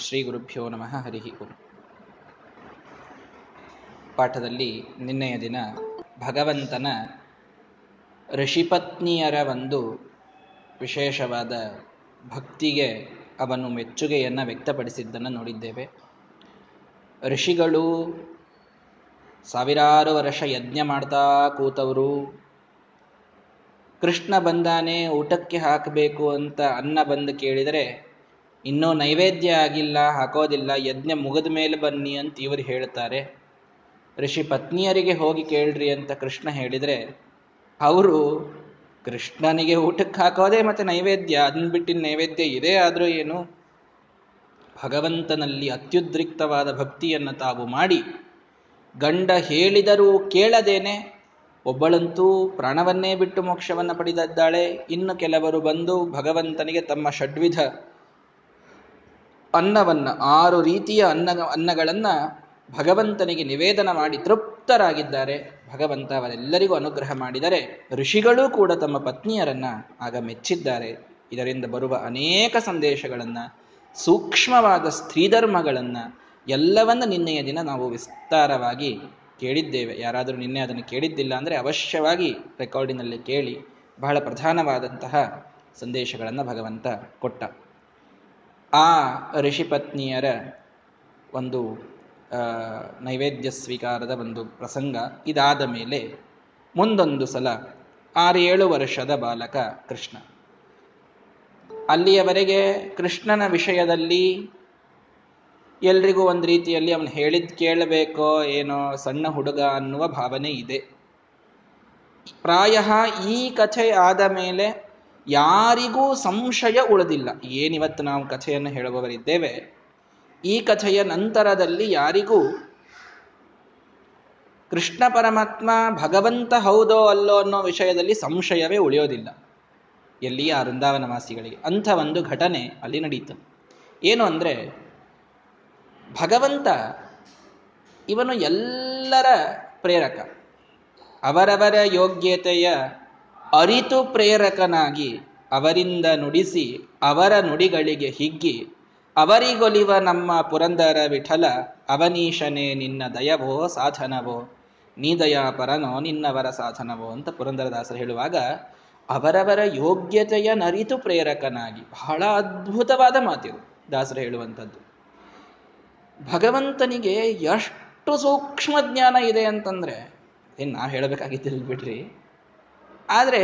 ಶ್ರೀ ಗುರುಭ್ಯೋ ನಮಃ ಹರಿ ಓಂ ಪಾಠದಲ್ಲಿ ನಿನ್ನೆಯ ದಿನ ಭಗವಂತನ ಋಷಿಪತ್ನಿಯರ ಒಂದು ವಿಶೇಷವಾದ ಭಕ್ತಿಗೆ ಅವನು ಮೆಚ್ಚುಗೆಯನ್ನು ವ್ಯಕ್ತಪಡಿಸಿದ್ದನ್ನು ನೋಡಿದ್ದೇವೆ. ಋಷಿಗಳು ಸಾವಿರಾರು ವರ್ಷ ಯಜ್ಞ ಮಾಡ್ತಾ ಕೂತವರು. ಕೃಷ್ಣ ಬಂದಾನೆ, ಊಟಕ್ಕೆ ಹಾಕಬೇಕು ಅಂತ ಅನ್ನ ಬಂದು ಕೇಳಿದರೆ ಇನ್ನೂ ನೈವೇದ್ಯ ಆಗಿಲ್ಲ, ಹಾಕೋದಿಲ್ಲ, ಯಜ್ಞ ಮುಗಿದ ಮೇಲೆ ಬನ್ನಿ ಅಂತ ಇವರು ಹೇಳ್ತಾರೆ ಋಷಿ ಪತ್ನಿಯರಿಗೆ ಹೋಗಿ ಕೇಳ್ರಿ ಅಂತ ಕೃಷ್ಣ ಹೇಳಿದರೆ, ಅವರು ಕೃಷ್ಣನಿಗೆ ಊಟಕ್ಕೆ ಹಾಕೋದೇ ಮತ್ತೆ ನೈವೇದ್ಯ, ಅದನ್ನ ಬಿಟ್ಟಿನ ನೈವೇದ್ಯ ಇದೇ ಆದರೂ ಏನು? ಭಗವಂತನಲ್ಲಿ ಅತ್ಯುದ್ರಿಕ್ತವಾದ ಭಕ್ತಿಯನ್ನು ತಾವು ಮಾಡಿ, ಗಂಡ ಹೇಳಿದರೂ ಕೇಳದೇನೆ, ಒಬ್ಬಳಂತೂ ಪ್ರಾಣವನ್ನೇ ಬಿಟ್ಟು ಮೋಕ್ಷವನ್ನು ಪಡೆದಿದ್ದಾಳೆ. ಇನ್ನು ಕೆಲವರು ಬಂದು ಭಗವಂತನಿಗೆ ತಮ್ಮ ಷಡ್ವಿಧ ಅನ್ನವನ್ನ, ಆರು ರೀತಿಯ ಅನ್ನ ಅನ್ನಗಳನ್ನು ಭಗವಂತನಿಗೆ ನಿವೇದನ ಮಾಡಿ ತೃಪ್ತರಾಗಿದ್ದಾರೆ. ಭಗವಂತ ಅವರೆಲ್ಲರಿಗೂ ಅನುಗ್ರಹ ಮಾಡಿದರೆ ಋಷಿಗಳೂ ಕೂಡ ತಮ್ಮ ಪತ್ನಿಯರನ್ನ ಆಗ ಮೆಚ್ಚಿದ್ದಾರೆ. ಇದರಿಂದ ಬರುವ ಅನೇಕ ಸಂದೇಶಗಳನ್ನ, ಸೂಕ್ಷ್ಮವಾದ ಸ್ತ್ರೀಧರ್ಮಗಳನ್ನ ಎಲ್ಲವನ್ನ ನಿನ್ನೆಯ ದಿನ ನಾವು ವಿಸ್ತಾರವಾಗಿ ಕೇಳಿದ್ದೇವೆ. ಯಾರಾದರೂ ನಿನ್ನೆ ಅದನ್ನು ಕೇಳಿದ್ದಿಲ್ಲ ಅಂದರೆ ಅವಶ್ಯವಾಗಿ ರೆಕಾರ್ಡಿನಲ್ಲಿ ಕೇಳಿ ಬಹಳ ಪ್ರಧಾನವಾದಂತಹ ಸಂದೇಶಗಳನ್ನು ಭಗವಂತ ಕೊಟ್ಟ. ಆ ಋಷಿಪತ್ನಿಯರ ಒಂದು ನೈವೇದ್ಯ ಸ್ವೀಕಾರದ ಒಂದು ಪ್ರಸಂಗ ಇದಾದ ಮೇಲೆ ಮುಂದೊಂದು ಸಲ ಆರೇಳು ವರ್ಷದ ಬಾಲಕ ಕೃಷ್ಣ. ಅಲ್ಲಿಯವರೆಗೆ ಕೃಷ್ಣನ ವಿಷಯದಲ್ಲಿ ಎಲ್ರಿಗೂ ಒಂದು ರೀತಿಯಲ್ಲಿ ಅವನು ಹೇಳಿದ್ ಕೇಳಬೇಕೋ ಏನೋ ಸಣ್ಣ ಹುಡುಗ ಅನ್ನುವ ಭಾವನೆ ಇದೆ. ಪ್ರಾಯ ಈ ಕಥೆ ಆದ ಮೇಲೆ ಯಾರಿಗೂ ಸಂಶಯ ಉಳಿದಿಲ್ಲ. ಏನಿವತ್ತು ನಾವು ಕಥೆಯನ್ನು ಹೇಳುವವರಿದ್ದೇವೆ? ಈ ಕಥೆಯ ನಂತರದಲ್ಲಿ ಯಾರಿಗೂ ಕೃಷ್ಣ ಪರಮಾತ್ಮ ಭಗವಂತ ಹೌದೋ ಅಲ್ಲೋ ಅನ್ನೋ ವಿಷಯದಲ್ಲಿ ಸಂಶಯವೇ ಉಳಿಯೋದಿಲ್ಲ. ಎಲ್ಲಿಯ ವೃಂದಾವನ ವಾಸಿಗಳಿಗೆ ಅಂಥ ಒಂದು ಘಟನೆ ಅಲ್ಲಿ ನಡೀತು. ಏನು ಅಂದರೆ, ಭಗವಂತ ಇವನು ಎಲ್ಲರ ಪ್ರೇರಕ. ಅವರವರ ಯೋಗ್ಯತೆಯ ಅರಿತು ಪ್ರೇರಕನಾಗಿ ಅವರಿಂದ ನುಡಿಸಿ ಅವರ ನುಡಿಗಳಿಗೆ ಹಿಗ್ಗಿ, ಅವರಿಗೊಲಿವ ನಮ್ಮ ಪುರಂದರ ವಿಠಲ, ಅವನೀಶನೇ ನಿನ್ನ ದಯವೋ ಸಾಧನವೋ, ನೀ ದಯಾಪರನೋ ನಿನ್ನವರ ಸಾಧನವೋ ಅಂತ ಪುರಂದರದಾಸರು ಹೇಳುವಾಗ, ಅವರವರ ಯೋಗ್ಯತೆಯ ನರಿತು ಪ್ರೇರಕನಾಗಿ ಬಹಳ ಅದ್ಭುತವಾದ ಮಾತಿದು ದಾಸರು ಹೇಳುವಂಥದ್ದು. ಭಗವಂತನಿಗೆ ಎಷ್ಟು ಸೂಕ್ಷ್ಮ ಜ್ಞಾನ ಇದೆ ಅಂತಂದ್ರೆ, ಏನ್ ನಾ ಹೇಳಬೇಕಾಗಿದ್ದಿಲ್ಲ ಆದರೆ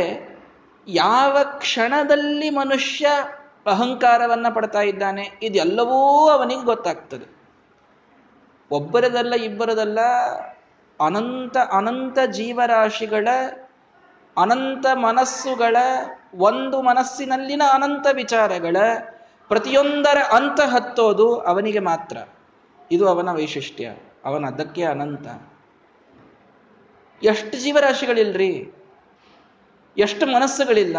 ಯಾವ ಕ್ಷಣದಲ್ಲಿ ಮನುಷ್ಯ ಅಹಂಕಾರವನ್ನು ಪಡ್ತಾ ಇದ್ದಾನೆ, ಇದೆಲ್ಲವೂ ಅವನಿಗೆ ಗೊತ್ತಾಗ್ತದೆ. ಒಬ್ಬರದಲ್ಲ ಇಬ್ಬರದಲ್ಲ ಅನಂತ ಅನಂತ ಜೀವರಾಶಿಗಳ, ಅನಂತ ಮನಸ್ಸುಗಳ, ಒಂದು ಮನಸ್ಸಿನಲ್ಲಿನ ಅನಂತ ವಿಚಾರಗಳ ಪ್ರತಿಯೊಂದರ ಅಂತ ಹತ್ತೋದು ಅವನಿಗೆ ಮಾತ್ರ. ಇದು ಅವನ ವೈಶಿಷ್ಟ್ಯ ಅವನ ಅದಕ್ಕೆ ಅನಂತ. ಎಷ್ಟು ಜೀವರಾಶಿಗಳಿಲ್ರಿ? ಎಷ್ಟು ಮನಸ್ಸುಗಳಿಲ್ಲ.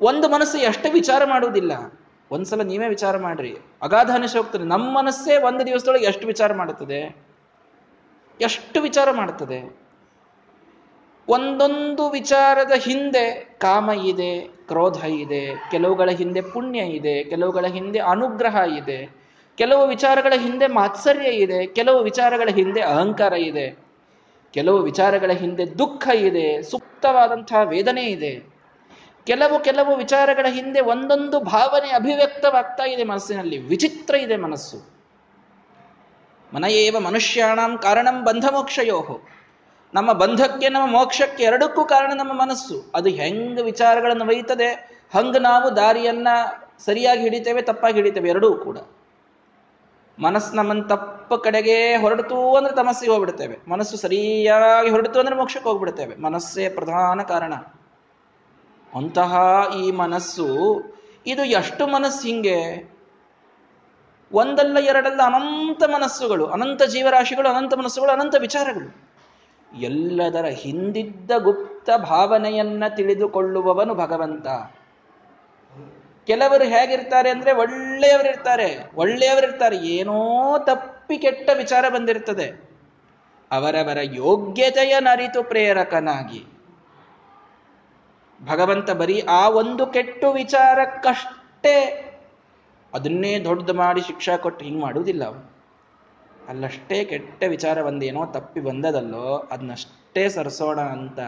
ಒಂದು ಮನಸ್ಸು ಎಷ್ಟು ವಿಚಾರ ಮಾಡುವುದಿಲ್ಲ. ಒಂದ್ಸಲ ನೀವೇ ವಿಚಾರ ಮಾಡ್ರಿ. ಅಗಾಧ ಹೋಗ್ತದೆ. ನಮ್ಮ ಮನಸ್ಸೇ ಒಂದು ದಿವಸದೊಳಗೆ ಎಷ್ಟು ವಿಚಾರ ಮಾಡುತ್ತದೆ? ಎಷ್ಟು ವಿಚಾರ ಮಾಡುತ್ತದೆ? ಒಂದೊಂದು ವಿಚಾರದ ಹಿಂದೆ ಕಾಮ ಇದೆ, ಕ್ರೋಧ ಇದೆ, ಕೆಲವುಗಳ ಹಿಂದೆ ಪುಣ್ಯ ಇದೆ, ಕೆಲವುಗಳ ಹಿಂದೆ ಅನುಗ್ರಹ ಇದೆ, ಕೆಲವು ವಿಚಾರಗಳ ಹಿಂದೆ ಮಾತ್ಸರ್ಯ ಇದೆ, ಕೆಲವು ವಿಚಾರಗಳ ಹಿಂದೆ ಅಹಂಕಾರ ಇದೆ. ಕೆಲವು ವಿಚಾರಗಳ ಹಿಂದೆ ದುಃಖ ಇದೆ ಸುಪ್ತವಾದಂತಹ ವೇದನೆ ಇದೆ. ಕೆಲವು ಕೆಲವು ವಿಚಾರಗಳ ಹಿಂದೆ ಒಂದೊಂದು ಭಾವನೆ ಅಭಿವ್ಯಕ್ತವಾಗ್ತಾ ಇದೆ ಮನಸ್ಸಿನಲ್ಲಿ, ವಿಚಿತ್ರ ಇದೆ ಮನಸ್ಸು. ಮನಯೇವ ಮನುಷ್ಯಾಣಂ ಕಾರಣಂ ಬಂಧ ಮೋಕ್ಷಯೋಹೋ ನಮ್ಮ ಬಂಧಕ್ಕೆ, ನಮ್ಮ ಮೋಕ್ಷಕ್ಕೆ ಎರಡಕ್ಕೂ ಕಾರಣ ನಮ್ಮ ಮನಸ್ಸು. ಅದು ಹೆಂಗ್ ವಿಚಾರಗಳನ್ನು ಒಯ್ತದೆ ಹಂಗ್ ನಾವು ದಾರಿಯನ್ನ ಸರಿಯಾಗಿ ಹಿಡಿತೇವೆ, ತಪ್ಪಾಗಿ ಹಿಡಿತೇವೆ, ಎರಡೂ ಕೂಡ. ಮನಸ್ಸು ನಮ್ಮನ್ನು ತಪ್ಪ ಕಡೆಗೆ ಹೊರಡ್ತು ಅಂದ್ರೆ ತಮಸ್ಸಿಗೆ ಹೋಗ್ಬಿಡ್ತೇವೆ. ಮನಸ್ಸು ಸರಿಯಾಗಿ ಹೊರಡ್ತು ಅಂದ್ರೆ ಮೋಕ್ಷಕ್ಕೆ ಹೋಗ್ಬಿಡ್ತೇವೆ. ಮನಸ್ಸೇ ಪ್ರಧಾನ ಕಾರಣ. ಅಂತಹ ಈ ಮನಸ್ಸು, ಇದು ಎಷ್ಟು ಮನಸ್ಸು ಹಿಂಗೆ? ಒಂದಲ್ಲ ಎರಡಲ್ಲ ಅನಂತ ಮನಸ್ಸುಗಳು, ಅನಂತ ಜೀವರಾಶಿಗಳು, ಅನಂತ ಮನಸ್ಸುಗಳು, ಅನಂತ ವಿಚಾರಗಳು. ಎಲ್ಲದರ ಹಿಂದಿದ್ದ ಗುಪ್ತ ಭಾವನೆಯನ್ನ ತಿಳಿದುಕೊಳ್ಳುವವನು ಭಗವಂತ. ಕೆಲವರು ಹೇಗಿರ್ತಾರೆ ಅಂದ್ರೆ ಒಳ್ಳೆಯವರಿರ್ತಾರೆ ಒಳ್ಳೆಯವರಿರ್ತಾರೆ. ಏನೋ ತಪ್ಪಿ ಕೆಟ್ಟ ವಿಚಾರ ಬಂದಿರ್ತದೆ. ಅವರವರ ಯೋಗ್ಯತೆಯ ನರಿತು ಪ್ರೇರಕನಾಗಿ. ಭಗವಂತ ಬರೀ ಆ ಒಂದು ಕೆಟ್ಟು ವಿಚಾರಕ್ಕಷ್ಟೇ ಅದನ್ನೇ ದೊಡ್ಡದು ಮಾಡಿ ಶಿಕ್ಷಾ ಕೊಟ್ಟು ಹಿಂಗೆ ಮಾಡುವುದಿಲ್ಲ ಅವನು. ಅಲ್ಲಷ್ಟೇ ಕೆಟ್ಟ ವಿಚಾರ ಬಂದೇನೋ ತಪ್ಪಿ ಬಂದದಲ್ಲೋ ಅದನ್ನಷ್ಟೇ ಸರಿಸೋಣ ಅಂತ.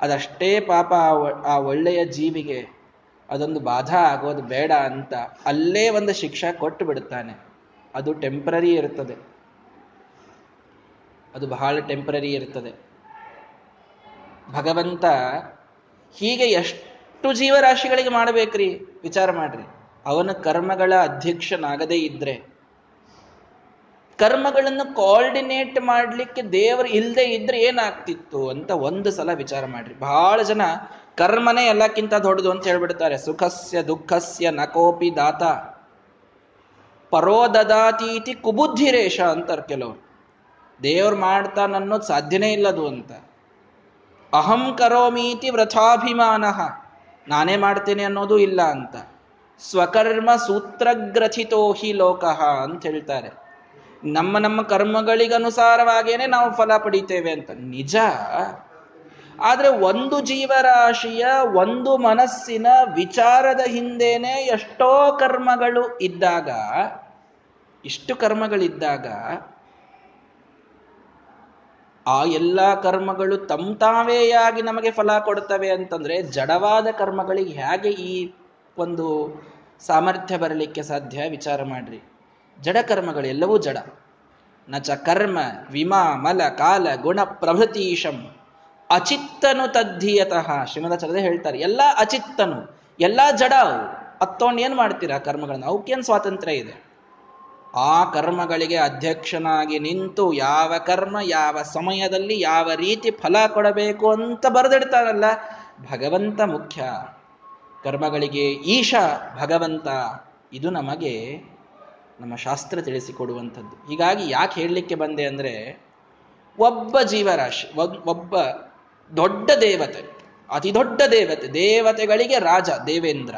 ಅದಷ್ಟೇ ಪಾಪ ಆ ಒಳ್ಳೆಯ ಜೀವಿಗೆ ಅದೊಂದು ಬಾಧಾ ಆಗೋದು ಬೇಡ ಅಂತ ಅಲ್ಲೇ ಒಂದು ಶಿಕ್ಷೆ ಕೊಟ್ಟು ಬಿಡುತ್ತಾನೆ. ಅದು ಟೆಂಪ್ರರಿ ಇರ್ತದೆ ಅದು ಬಹಳ ಟೆಂಪ್ರರಿ ಇರ್ತದೆ ಭಗವಂತ ಹೀಗೆ ಎಷ್ಟು ಜೀವರಾಶಿಗಳಿಗೆ ಮಾಡಬೇಕ್ರಿ? ವಿಚಾರ ಮಾಡ್ರಿ. ಅವನ ಕರ್ಮಗಳ ಅಧ್ಯಕ್ಷನಾಗದೇ ಇದ್ರೆ, ಕರ್ಮಗಳನ್ನು ಕೋಆರ್ಡಿನೇಟ್ ಮಾಡಲಿಕ್ಕೆ ದೇವರು ಇಲ್ಲದೆ ಇದ್ರೆ ಏನಾಗ್ತಿತ್ತು ಅಂತ ಒಂದು ಸಲ ವಿಚಾರ ಮಾಡ್ರಿ. ಬಹಳ ಜನ ಕರ್ಮನೇ ಎಲ್ಲಕ್ಕಿಂತ ದೊಡ್ಡದು ಅಂತ ಹೇಳ್ಬಿಡ್ತಾರೆ. ಸುಖಸ್ಯ ದುಃಖಸ್ಯ ನಕೋಪಿ ದಾತ. ಪರೋದದಾತೀತಿ ಕುಬುದ್ಧಿರೇಶ ಅಂತಾರೆ ಕೆಲವರು. ದೇವ್ರು ಮಾಡ್ತಾನನ್ನೋದು ಸಾಧ್ಯನೇ ಇಲ್ಲದು ಅಂತ. ಅಹಂ ಕರೋಮೀತಿ ವ್ರಥಾಭಿಮಾನ. ನಾನೇ ಮಾಡ್ತೇನೆ ಅನ್ನೋದು ಇಲ್ಲ ಅಂತ. ಸ್ವಕರ್ಮ ಸೂತ್ರಗ್ರಥಿತೋ ಹಿ ಲೋಕಃ ಅಂತ ಹೇಳ್ತಾರೆ. ನಮ್ಮ ನಮ್ಮ ಕರ್ಮಗಳಿಗನುಸಾರವಾಗೇನೆ ನಾವು ಫಲ ಪಡಿತೇವೆ ಅಂತ. ನಿಜ? ಆದ್ರೆ ಒಂದು ಜೀವರಾಶಿಯ ಒಂದು ಮನಸ್ಸಿನ ವಿಚಾರದ ಹಿಂದೇನೆ ಎಷ್ಟೋ ಕರ್ಮಗಳು ಇದ್ದಾಗ, ಇಷ್ಟು ಕರ್ಮಗಳಿದ್ದಾಗ, ಆ ಎಲ್ಲ ಕರ್ಮಗಳು ತಮ್ ನಮಗೆ ಫಲ ಕೊಡ್ತವೆ ಅಂತಂದ್ರೆ ಜಡವಾದ ಕರ್ಮಗಳಿಗೆ ಹೇಗೆ ಈ ಒಂದು ಸಾಮರ್ಥ್ಯ ಬರಲಿಕ್ಕೆ ಸಾಧ್ಯ? ವಿಚಾರ ಮಾಡ್ರಿ. ಜಡ ಕರ್ಮಗಳು ಎಲ್ಲವೂ ಜಡ. ನಚ ಕರ್ಮ, ವಿಮಾ, ಮಲ, ಕಾಲ, ಗುಣ ಪ್ರಭೃತೀಶಂ ಅಚಿತ್ತನು ತದ್ಧೀಯತಃ. ಶ್ರೀಮದಾಚಾರ್ಯ ಹೇಳ್ತಾರೆ, ಎಲ್ಲ ಅಚಿತ್ತನು, ಎಲ್ಲ ಜಡ ಅವು ಅತ್ತೊಂಡು ಏನು ಮಾಡ್ತೀರಾ ಕರ್ಮಗಳನ್ನು? ಅವಕ್ಕೇನು ಸ್ವಾತಂತ್ರ್ಯ ಇದೆ? ಆ ಕರ್ಮಗಳಿಗೆ ಅಧ್ಯಕ್ಷನಾಗಿ ನಿಂತು ಯಾವ ಕರ್ಮ, ಯಾವ ಸಮಯದಲ್ಲಿ ಯಾವ ರೀತಿ ಫಲ ಕೊಡಬೇಕು ಅಂತ ಬರೆದಿಡ್ತಾರಲ್ಲ, ಭಗವಂತ ಮುಖ್ಯ. ಕರ್ಮಗಳಿಗೆ ಈಶ ಭಗವಂತ, ಇದು ನಮಗೆ ನಮ್ಮ ಶಾಸ್ತ್ರ ತಿಳಿಸಿಕೊಡುವಂಥದ್ದು. ಹೀಗಾಗಿ ಯಾಕೆ ಹೇಳಲಿಕ್ಕೆ ಬಂದೆ ಅಂದರೆ, ಒಬ್ಬ ಜೀವರಾಶಿ, ಒಬ್ಬ ದೊಡ್ಡ ದೇವತೆ ಅತಿ ದೊಡ್ಡ ದೇವತೆ, ದೇವತೆಗಳಿಗೆ ರಾಜ, ದೇವೇಂದ್ರ.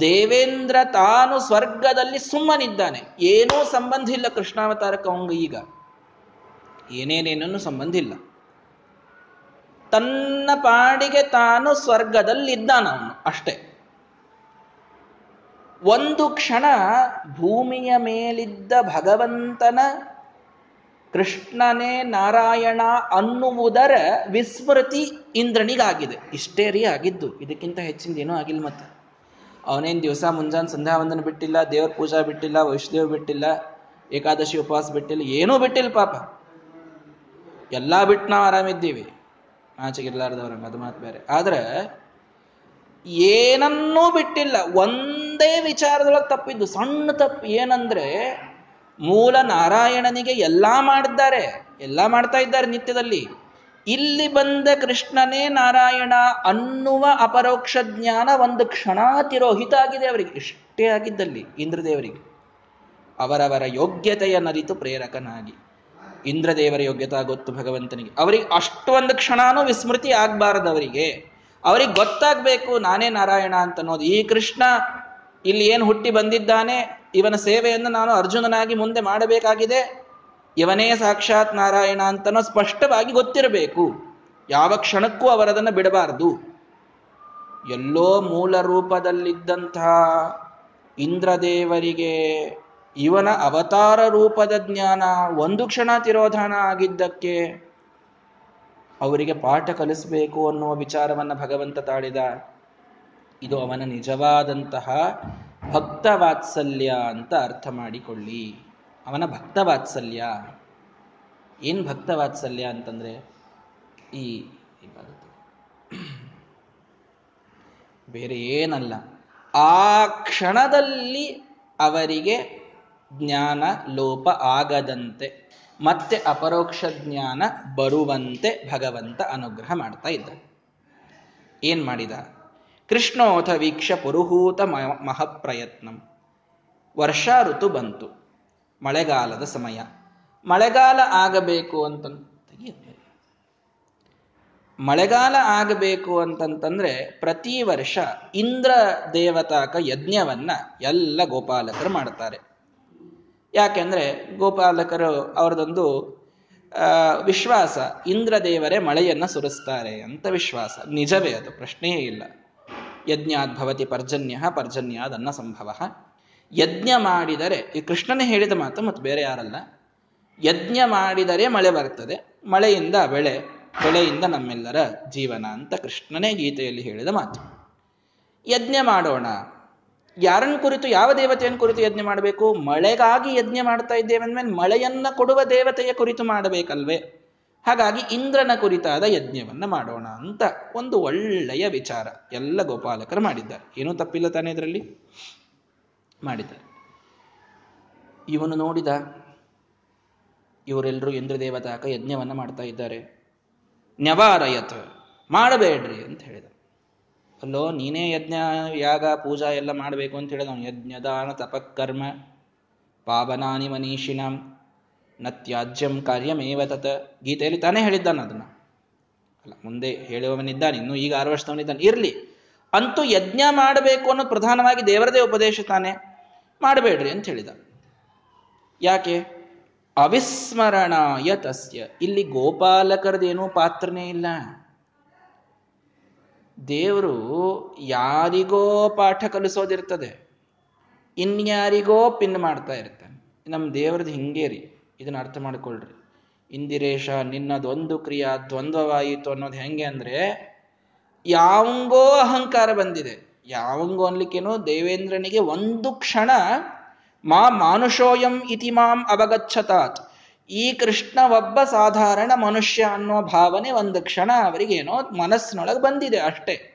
ದೇವೇಂದ್ರ ತಾನು ಸ್ವರ್ಗದಲ್ಲಿ ಸುಮ್ಮನಿದ್ದಾನೆ. ಏನೂ ಸಂಬಂಧ ಇಲ್ಲ ಕೃಷ್ಣಾವತಾರಕ್ಕೆ ಅವಂಗ ಈಗ. ಏನೇನೇನನ್ನು ಸಂಬಂಧ ಇಲ್ಲ. ತನ್ನ ಪಾಡಿಗೆ ತಾನು ಸ್ವರ್ಗದಲ್ಲಿದ್ದಾನ ಅವನು, ಅಷ್ಟೇ. ಒಂದು ಕ್ಷಣ ಭೂಮಿಯ ಮೇಲಿದ್ದ ಭಗವಂತನ ಕೃಷ್ಣನೇ ನಾರಾಯಣ ಅನ್ನುವುದರ ವಿಸ್ಮೃತಿ ಇಂದ್ರನಿಗಾಗಿದೆ. ಇಷ್ಟೇ ರೀ ಆಗಿದ್ದು. ಇದಕ್ಕಿಂತ ಹೆಚ್ಚಿಂದ ಏನೂ ಆಗಿಲ್ಲ ಮತ್ತೆ. ಅವನೇನು ದಿವಸ ಮುಂಜಾನೆ ಸಂಧ್ಯಾ ವಂದನ ಬಿಟ್ಟಿಲ್ಲ, ದೇವ್ರ ಪೂಜಾ ಬಿಟ್ಟಿಲ್ಲ ವೈಷ್ಣದೇವ್ ಬಿಟ್ಟಿಲ್ಲ, ಏಕಾದಶಿ ಉಪವಾಸ ಬಿಟ್ಟಿಲ್ಲ, ಏನೂ ಬಿಟ್ಟಿಲ್ಲ ಪಾಪ. ಎಲ್ಲ ಬಿಟ್ಟು ನಾವು ಆರಾಮಿದ್ದೀವಿ. ಆಚೆಗಿರ್ಲಾರ್ದವ್ರ ಅದು ಮಾತು ಬೇರೆ. ಆದ್ರೆ ಏನನ್ನೂ ಬಿಟ್ಟಿಲ್ಲ. ಒಂದೇ ವಿಚಾರದೊಳಗೆ ತಪ್ಪಿದ್ದು. ಸಣ್ಣ ತಪ್ಪು ಏನಂದ್ರೆ ಮೂಲ ನಾರಾಯಣನಿಗೆ ಎಲ್ಲ ಮಾಡಿದ್ದಾರೆ ಎಲ್ಲ ಮಾಡ್ತಾ ಇದ್ದಾರೆ ನಿತ್ಯದಲ್ಲಿ. ಇಲ್ಲಿ ಬಂದ ಕೃಷ್ಣನೇ ನಾರಾಯಣ ಅನ್ನುವ ಅಪರೋಕ್ಷ ಜ್ಞಾನ ಒಂದು ಕ್ಷಣ ತಿರೋಹಿತ ಆಗಿದೆ ಅವರಿಗೆ ಇಷ್ಟೇ ಆಗಿದ್ದಲ್ಲಿ ಇಂದ್ರದೇವರಿಗೆ. ಅವರವರ ಯೋಗ್ಯತೆಯ ನರಿತು ಪ್ರೇರಕನಾಗಿ, ಇಂದ್ರದೇವರ ಯೋಗ್ಯತಾ ಗೊತ್ತು ಭಗವಂತನಿಗೆ. ಅವರಿಗೆ ಅಷ್ಟೊಂದು ಕ್ಷಣನೂ ವಿಸ್ಮೃತಿ ಆಗಬಾರದು ಅವರಿಗೆ ಅವರಿಗೆ ಗೊತ್ತಾಗಬೇಕು, ನಾನೇ ನಾರಾಯಣ ಅಂತ ಅನ್ನೋದು. ಈ ಕೃಷ್ಣ ಇಲ್ಲಿ ಏನು ಹುಟ್ಟಿ ಬಂದಿದ್ದಾನೆ? ಇವನ ಸೇವೆಯನ್ನು ನಾನು ಅರ್ಜುನನಾಗಿ ಮುಂದೆ ಮಾಡಬೇಕಾಗಿದೆ. ಇವನೇ ಸಾಕ್ಷಾತ್ ನಾರಾಯಣ ಅಂತನೋ ಸ್ಪಷ್ಟವಾಗಿ ಗೊತ್ತಿರಬೇಕು. ಯಾವ ಕ್ಷಣಕ್ಕೂ ಅವರದನ್ನು ಬಿಡಬಾರದು. ಎಲ್ಲೋ ಮೂಲ ರೂಪದಲ್ಲಿದ್ದಂತಹ ಇಂದ್ರದೇವರಿಗೆ ಇವನ ಅವತಾರ ರೂಪದ ಜ್ಞಾನ ಒಂದು ಕ್ಷಣ ತಿರೋಧಾನ ಆಗಿದ್ದಕ್ಕೆ ಅವರಿಗೆ ಪಾಠ ಕಲಿಸಬೇಕು ಅನ್ನುವ ವಿಚಾರವನ್ನು ಭಗವಂತ ತಾಳಿದ. ಇದು ಅವನ ನಿಜವಾದಂತಹ ಭಕ್ತ ವಾತ್ಸಲ್ಯ ಅಂತ ಅರ್ಥ ಮಾಡಿಕೊಳ್ಳಿ. ಅವನ ಭಕ್ತ ವಾತ್ಸಲ್ಯ ಏನು ಭಕ್ತ ವಾತ್ಸಲ್ಯ ಅಂತಂದ್ರೆ? ಈ ಬೇರೆ ಏನಲ್ಲ. ಆ ಕ್ಷಣದಲ್ಲಿ ಅವರಿಗೆ ಜ್ಞಾನ, ಲೋಪ ಆಗದಂತೆ, ಮತ್ತೆ ಅಪರೋಕ್ಷ ಜ್ಞಾನ ಬರುವಂತೆ ಭಗವಂತ ಅನುಗ್ರಹ ಮಾಡ್ತಾ ಇದ್ದ. ಏನ್ ಮಾಡಿದ? ಕೃಷ್ಣೋಥ ವೀಕ್ಷ ಪುರುಹೂತ ಮಹಪ್ರಯತ್ನಂ. ವರ್ಷಾ ಋತು ಬಂತು. ಮಳೆಗಾಲದ ಸಮಯ. ಮಳೆಗಾಲ ಆಗಬೇಕು ಅಂತ ಮಳೆಗಾಲ ಆಗಬೇಕು ಅಂತಂತಂದ್ರೆ ಪ್ರತಿ ವರ್ಷ ಇಂದ್ರ ದೇವತಾಕ ಯಜ್ಞವನ್ನ ಎಲ್ಲ ಗೋಪಾಲಕರು ಮಾಡ್ತಾರೆ. ಯಾಕೆಂದ್ರೆ ಗೋಪಾಲಕರು ಅವರದೊಂದು ವಿಶ್ವಾಸ, ಇಂದ್ರ ದೇವರೇ ಮಳೆಯನ್ನ ಸುರಿಸ್ತಾರೆ ಅಂತ ವಿಶ್ವಾಸ. ನಿಜವೇ ಅದು, ಪ್ರಶ್ನೆಯೇ ಇಲ್ಲ. ಯಜ್ಞಾದ್ ಭವತಿ ಪರ್ಜನ್ಯ ಪರ್ಜನ್ಯಾದ್ ಅನ್ನ ಸಂಭವ. ಯಜ್ಞ ಮಾಡಿದರೆ, ಈ ಕೃಷ್ಣನೇ ಹೇಳಿದ ಮಾತು ಮತ್ತು ಬೇರೆ ಯಾರಲ್ಲ. ಯಜ್ಞ ಮಾಡಿದರೆ ಮಳೆ ಬರ್ತದೆ, ಮಳೆಯಿಂದ ಬೆಳೆ, ಬೆಳೆಯಿಂದ ನಮ್ಮೆಲ್ಲರ ಜೀವನ ಅಂತ ಕೃಷ್ಣನೇ ಗೀತೆಯಲ್ಲಿ ಹೇಳಿದ ಮಾತು. ಯಜ್ಞ ಮಾಡೋಣ. ಯಾರನ್ನ ಕುರಿತು, ಯಾವ ದೇವತೆಯನ್ನು ಕುರಿತು ಯಜ್ಞ ಮಾಡಬೇಕು? ಮಳೆಗಾಗಿ ಯಜ್ಞ ಮಾಡ್ತಾ ಇದ್ದೇವೆ ಅಂದ್ಮೇಲೆ ಮಳೆಯನ್ನ ಕೊಡುವ ದೇವತೆಯ ಕುರಿತು ಮಾಡಬೇಕಲ್ವೇ? ಹಾಗಾಗಿ ಇಂದ್ರನ ಕುರಿತಾದ ಯಜ್ಞವನ್ನು ಮಾಡೋಣ ಅಂತ ಒಂದು ಒಳ್ಳೆಯ ವಿಚಾರ ಎಲ್ಲ ಗೋಪಾಲಕರು ಮಾಡಿದ್ದಾರೆ. ಏನೂ ತಪ್ಪಿಲ್ಲ ತಾನೆ ಇದರಲ್ಲಿ? ಮಾಡಿದ್ದಾರೆ. ಇವನು ನೋಡಿದ ಇವರೆಲ್ಲರೂ ಇಂದ್ರ ದೇವತಾಕ ಯಜ್ಞವನ್ನ ಮಾಡ್ತಾ ಇದ್ದಾರೆ. ನ್ಯವಾರಯತ್, ಮಾಡಬೇಡ್ರಿ ಅಂತ ಹೇಳಿದ. ಅಲ್ಲೋ, ನೀನೇ ಯಜ್ಞ, ಯಾಗ, ಪೂಜಾ ಎಲ್ಲ ಮಾಡಬೇಕು ಅಂತ ಹೇಳಿದ ಯಜ್ಞದಾನ, ತಪಕರ್ಮ, ಪಾವನಾನಿ ಮನೀಷಿಣಂ ನ ತ್ಯಾಜ್ಯಂ ಕಾರ್ಯಮೇವ ತತ್. ಗೀತೆಯಲ್ಲಿ ತಾನೇ ಹೇಳಿದ್ದಾನೆ ಅದನ್ನ. ಅಲ್ಲ, ಮುಂದೆ ಹೇಳುವವನಿದ್ದಾನೆ, ಇನ್ನು ಈಗ ಆರು ವರ್ಷದವನಿದ್ದಾನೆ. ಇರಲಿ. ಅಂತೂ ಯಜ್ಞ ಮಾಡಬೇಕು ಅನ್ನೋದು ಪ್ರಧಾನವಾಗಿ ದೇವರದೇ ಉಪದೇಶ ತಾನೆ. ಮಾಡಬೇಡ್ರಿ ಅಂತ ಹೇಳಿದ. ಯಾಕೆ? ಅವಿಸ್ಮರಣಾಯ ತಸ್ಯ. ಇಲ್ಲಿ ಗೋಪಾಲಕರದೇನೂ ಪಾತ್ರನೇ ಇಲ್ಲ. ದೇವರು ಯಾರಿಗೋ ಪಾಠ ಕಲಿಸೋದಿರ್ತದೆ, ಇನ್ಯಾರಿಗೋ ಪಿನ್ ಮಾಡ್ತಾ ಇರ್ತಾನೆ. ನಮ್ಮ ದೇವ್ರದ್ದು ಹಿಂಗೇ ರೀ ಇದನ್ನ ಅರ್ಥ ಮಾಡ್ಕೊಳ್ರಿ. ಇಂದಿರೇಶ, ನಿನ್ನದೊಂದು ಕ್ರಿಯಾ ದ್ವಂದ್ವವಾಯಿತು ಅನ್ನೋದು ಹೆಂಗೆ ಅಂದ್ರೆ, ಯಾವಂಗೋ ಅಹಂಕಾರ ಬಂದಿದೆ. ಯಾವಂಗೋ ಅನ್ಲಿಕ್ಕೇನು ದೇವೇಂದ್ರನಿಗೆ ಒಂದು ಕ್ಷಣ, ಮಾ ಮಾನುಷೋಯಂ ಇತಿ ಮಾಂ ಅವಗಚ್ಚತಾತ್ ಈ ಕೃಷ್ಣ ಒಬ್ಬ ಸಾಧಾರಣ ಮನುಷ್ಯ ಅನ್ನೋ ಭಾವನೆ ಒಂದು ಕ್ಷಣ ಅವರಿಗೇನೋ ಮನಸ್ಸಿನೊಳಗೆ ಬಂದಿದೆ ಅಷ್ಟೇ.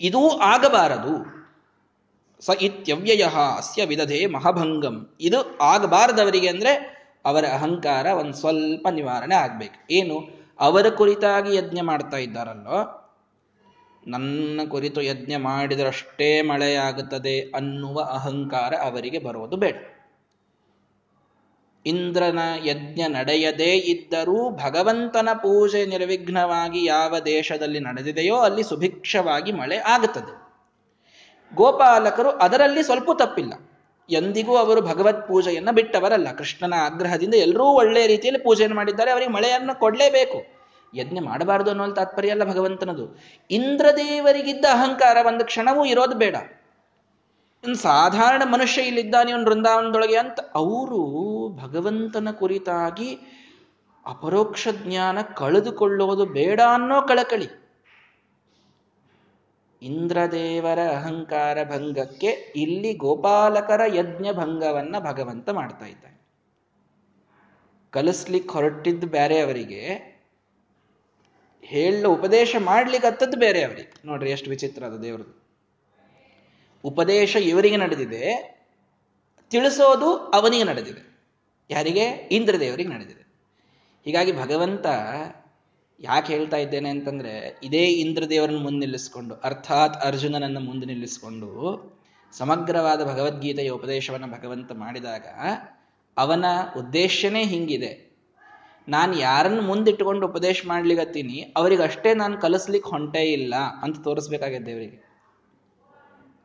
ಇದೂ ಆಗಬಾರದು. ಸ ಇತ್ಯವ್ಯಯ ಅಸ್ಯ ವಿಧದೆ ಮಹಾಭಂಗಂ. ಇದು ಆಗಬಾರದವರಿಗೆ ಅಂದ್ರೆ ಅವರ ಅಹಂಕಾರ ಒಂದು ಸ್ವಲ್ಪ ನಿವಾರಣೆ ಆಗ್ಬೇಕು. ಏನು? ಅವರ ಕುರಿತಾಗಿ ಯಜ್ಞ ಮಾಡ್ತಾ ಇದ್ದಾರಲ್ಲೋ ನನ್ನ ಕುರಿತು ಯಜ್ಞ ಮಾಡಿದರಷ್ಟೇ ಮಳೆಯಾಗುತ್ತದೆ ಅನ್ನುವ ಅಹಂಕಾರ ಅವರಿಗೆ ಬರೋದು ಬೇಡ. ಇಂದ್ರನ ಯಜ್ಞ ನಡೆಯದೇ ಇದ್ದರೂ ಭಗವಂತನ ಪೂಜೆ ನಿರ್ವಿಘ್ನವಾಗಿ ಯಾವ ದೇಶದಲ್ಲಿ ನಡೆದಿದೆಯೋ ಅಲ್ಲಿ ಸುಭಿಕ್ಷವಾಗಿ ಮಳೆ ಆಗುತ್ತದೆ. ಗೋಪಾಲಕರು ಅದರಲ್ಲಿ ಸ್ವಲ್ಪ ತಪ್ಪಿಲ್ಲ. ಎಂದಿಗೂ ಅವರು ಭಗವತ್ ಪೂಜೆಯನ್ನು ಬಿಟ್ಟವರಲ್ಲ. ಕೃಷ್ಣನ ಆಗ್ರಹದಿಂದ ಎಲ್ಲರೂ ಒಳ್ಳೆಯ ರೀತಿಯಲ್ಲಿ ಪೂಜೆಯನ್ನು ಮಾಡಿದ್ದಾರೆ. ಅವರಿಗೆ ಮಳೆಯನ್ನು ಕೊಡಲೇಬೇಕು. ಯಜ್ಞ ಮಾಡಬಾರದು ಅನ್ನೋ ತಾತ್ಪರ್ಯ ಅಲ್ಲ ಭಗವಂತನದು. ಇಂದ್ರದೇವರಿಗಿದ್ದ ಅಹಂಕಾರ ಒಂದು ಕ್ಷಣವೂ ಇರೋದು ಬೇಡ. ಸಾಧಾರಣ ಮನುಷ್ಯ ಇಲ್ಲಿದ್ದಾನೆ ಇವನು ವೃಂದಾವನದೊಳಗೆ ಅಂತ ಅವರು ಭಗವಂತನ ಕುರಿತಾಗಿ ಅಪರೋಕ್ಷ ಜ್ಞಾನ ಕಳೆದುಕೊಳ್ಳೋದು ಬೇಡ ಅನ್ನೋ ಕಳಕಳಿ. ಇಂದ್ರದೇವರ ಅಹಂಕಾರ ಭಂಗಕ್ಕೆ ಇಲ್ಲಿ ಗೋಪಾಲಕರ ಯಜ್ಞ ಭಂಗವನ್ನ ಭಗವಂತ ಮಾಡ್ತಾ ಇದ್ದಾನೆ. ಕಲಿಸ್ಲಿಕ್ಕೆ ಹೊರಟಿದ್ದು ಬೇರೆ ಅವರಿಗೆ ಹೇಳ ಉಪದೇಶ ಮಾಡ್ಲಿಕ್ಕೆ ಬೇರೆ ಅವರಿಗೆ. ನೋಡ್ರಿ ಎಷ್ಟು ವಿಚಿತ್ರ ಅದು ದೇವ್ರದ್ದು. ಉಪದೇಶ ಇವರಿಗೆ ನಡೆದಿದೆ, ತಿಳಿಸೋದು ಅವನಿಗೆ ನಡೆದಿದೆ. ಯಾರಿಗೆ? ಇಂದ್ರದೇವರಿಗೆ ನಡೆದಿದೆ. ಹೀಗಾಗಿ ಭಗವಂತ ಯಾಕೆ ಹೇಳ್ತಾ ಇದ್ದೇನೆ ಅಂತಂದ್ರೆ, ಇದೇ ಇಂದ್ರದೇವರನ್ನು ಮುಂದೆ ನಿಲ್ಲಿಸಿಕೊಂಡು, ಅರ್ಥಾತ್ ಅರ್ಜುನನನ್ನು ಮುಂದೆ ನಿಲ್ಲಿಸಿಕೊಂಡು, ಸಮಗ್ರವಾದ ಭಗವದ್ಗೀತೆಯ ಉಪದೇಶವನ್ನು ಭಗವಂತ ಮಾಡಿದಾಗ, ಅವನ ಉದ್ದೇಶನೇ ಹಿಂಗಿದೆ. ನಾನು ಯಾರನ್ನು ಮುಂದಿಟ್ಟುಕೊಂಡು ಉಪದೇಶ ಮಾಡ್ಲಿಗತ್ತೀನಿ ಅವರಿಗಷ್ಟೇ ನಾನು ಕಲಿಸ್ಲಿಕ್ಕೆ ಹೊಂಟೇ ಇಲ್ಲ ಅಂತ ತೋರಿಸ್ಬೇಕಾಗಿದೆ ದೇವರಿಗೆ.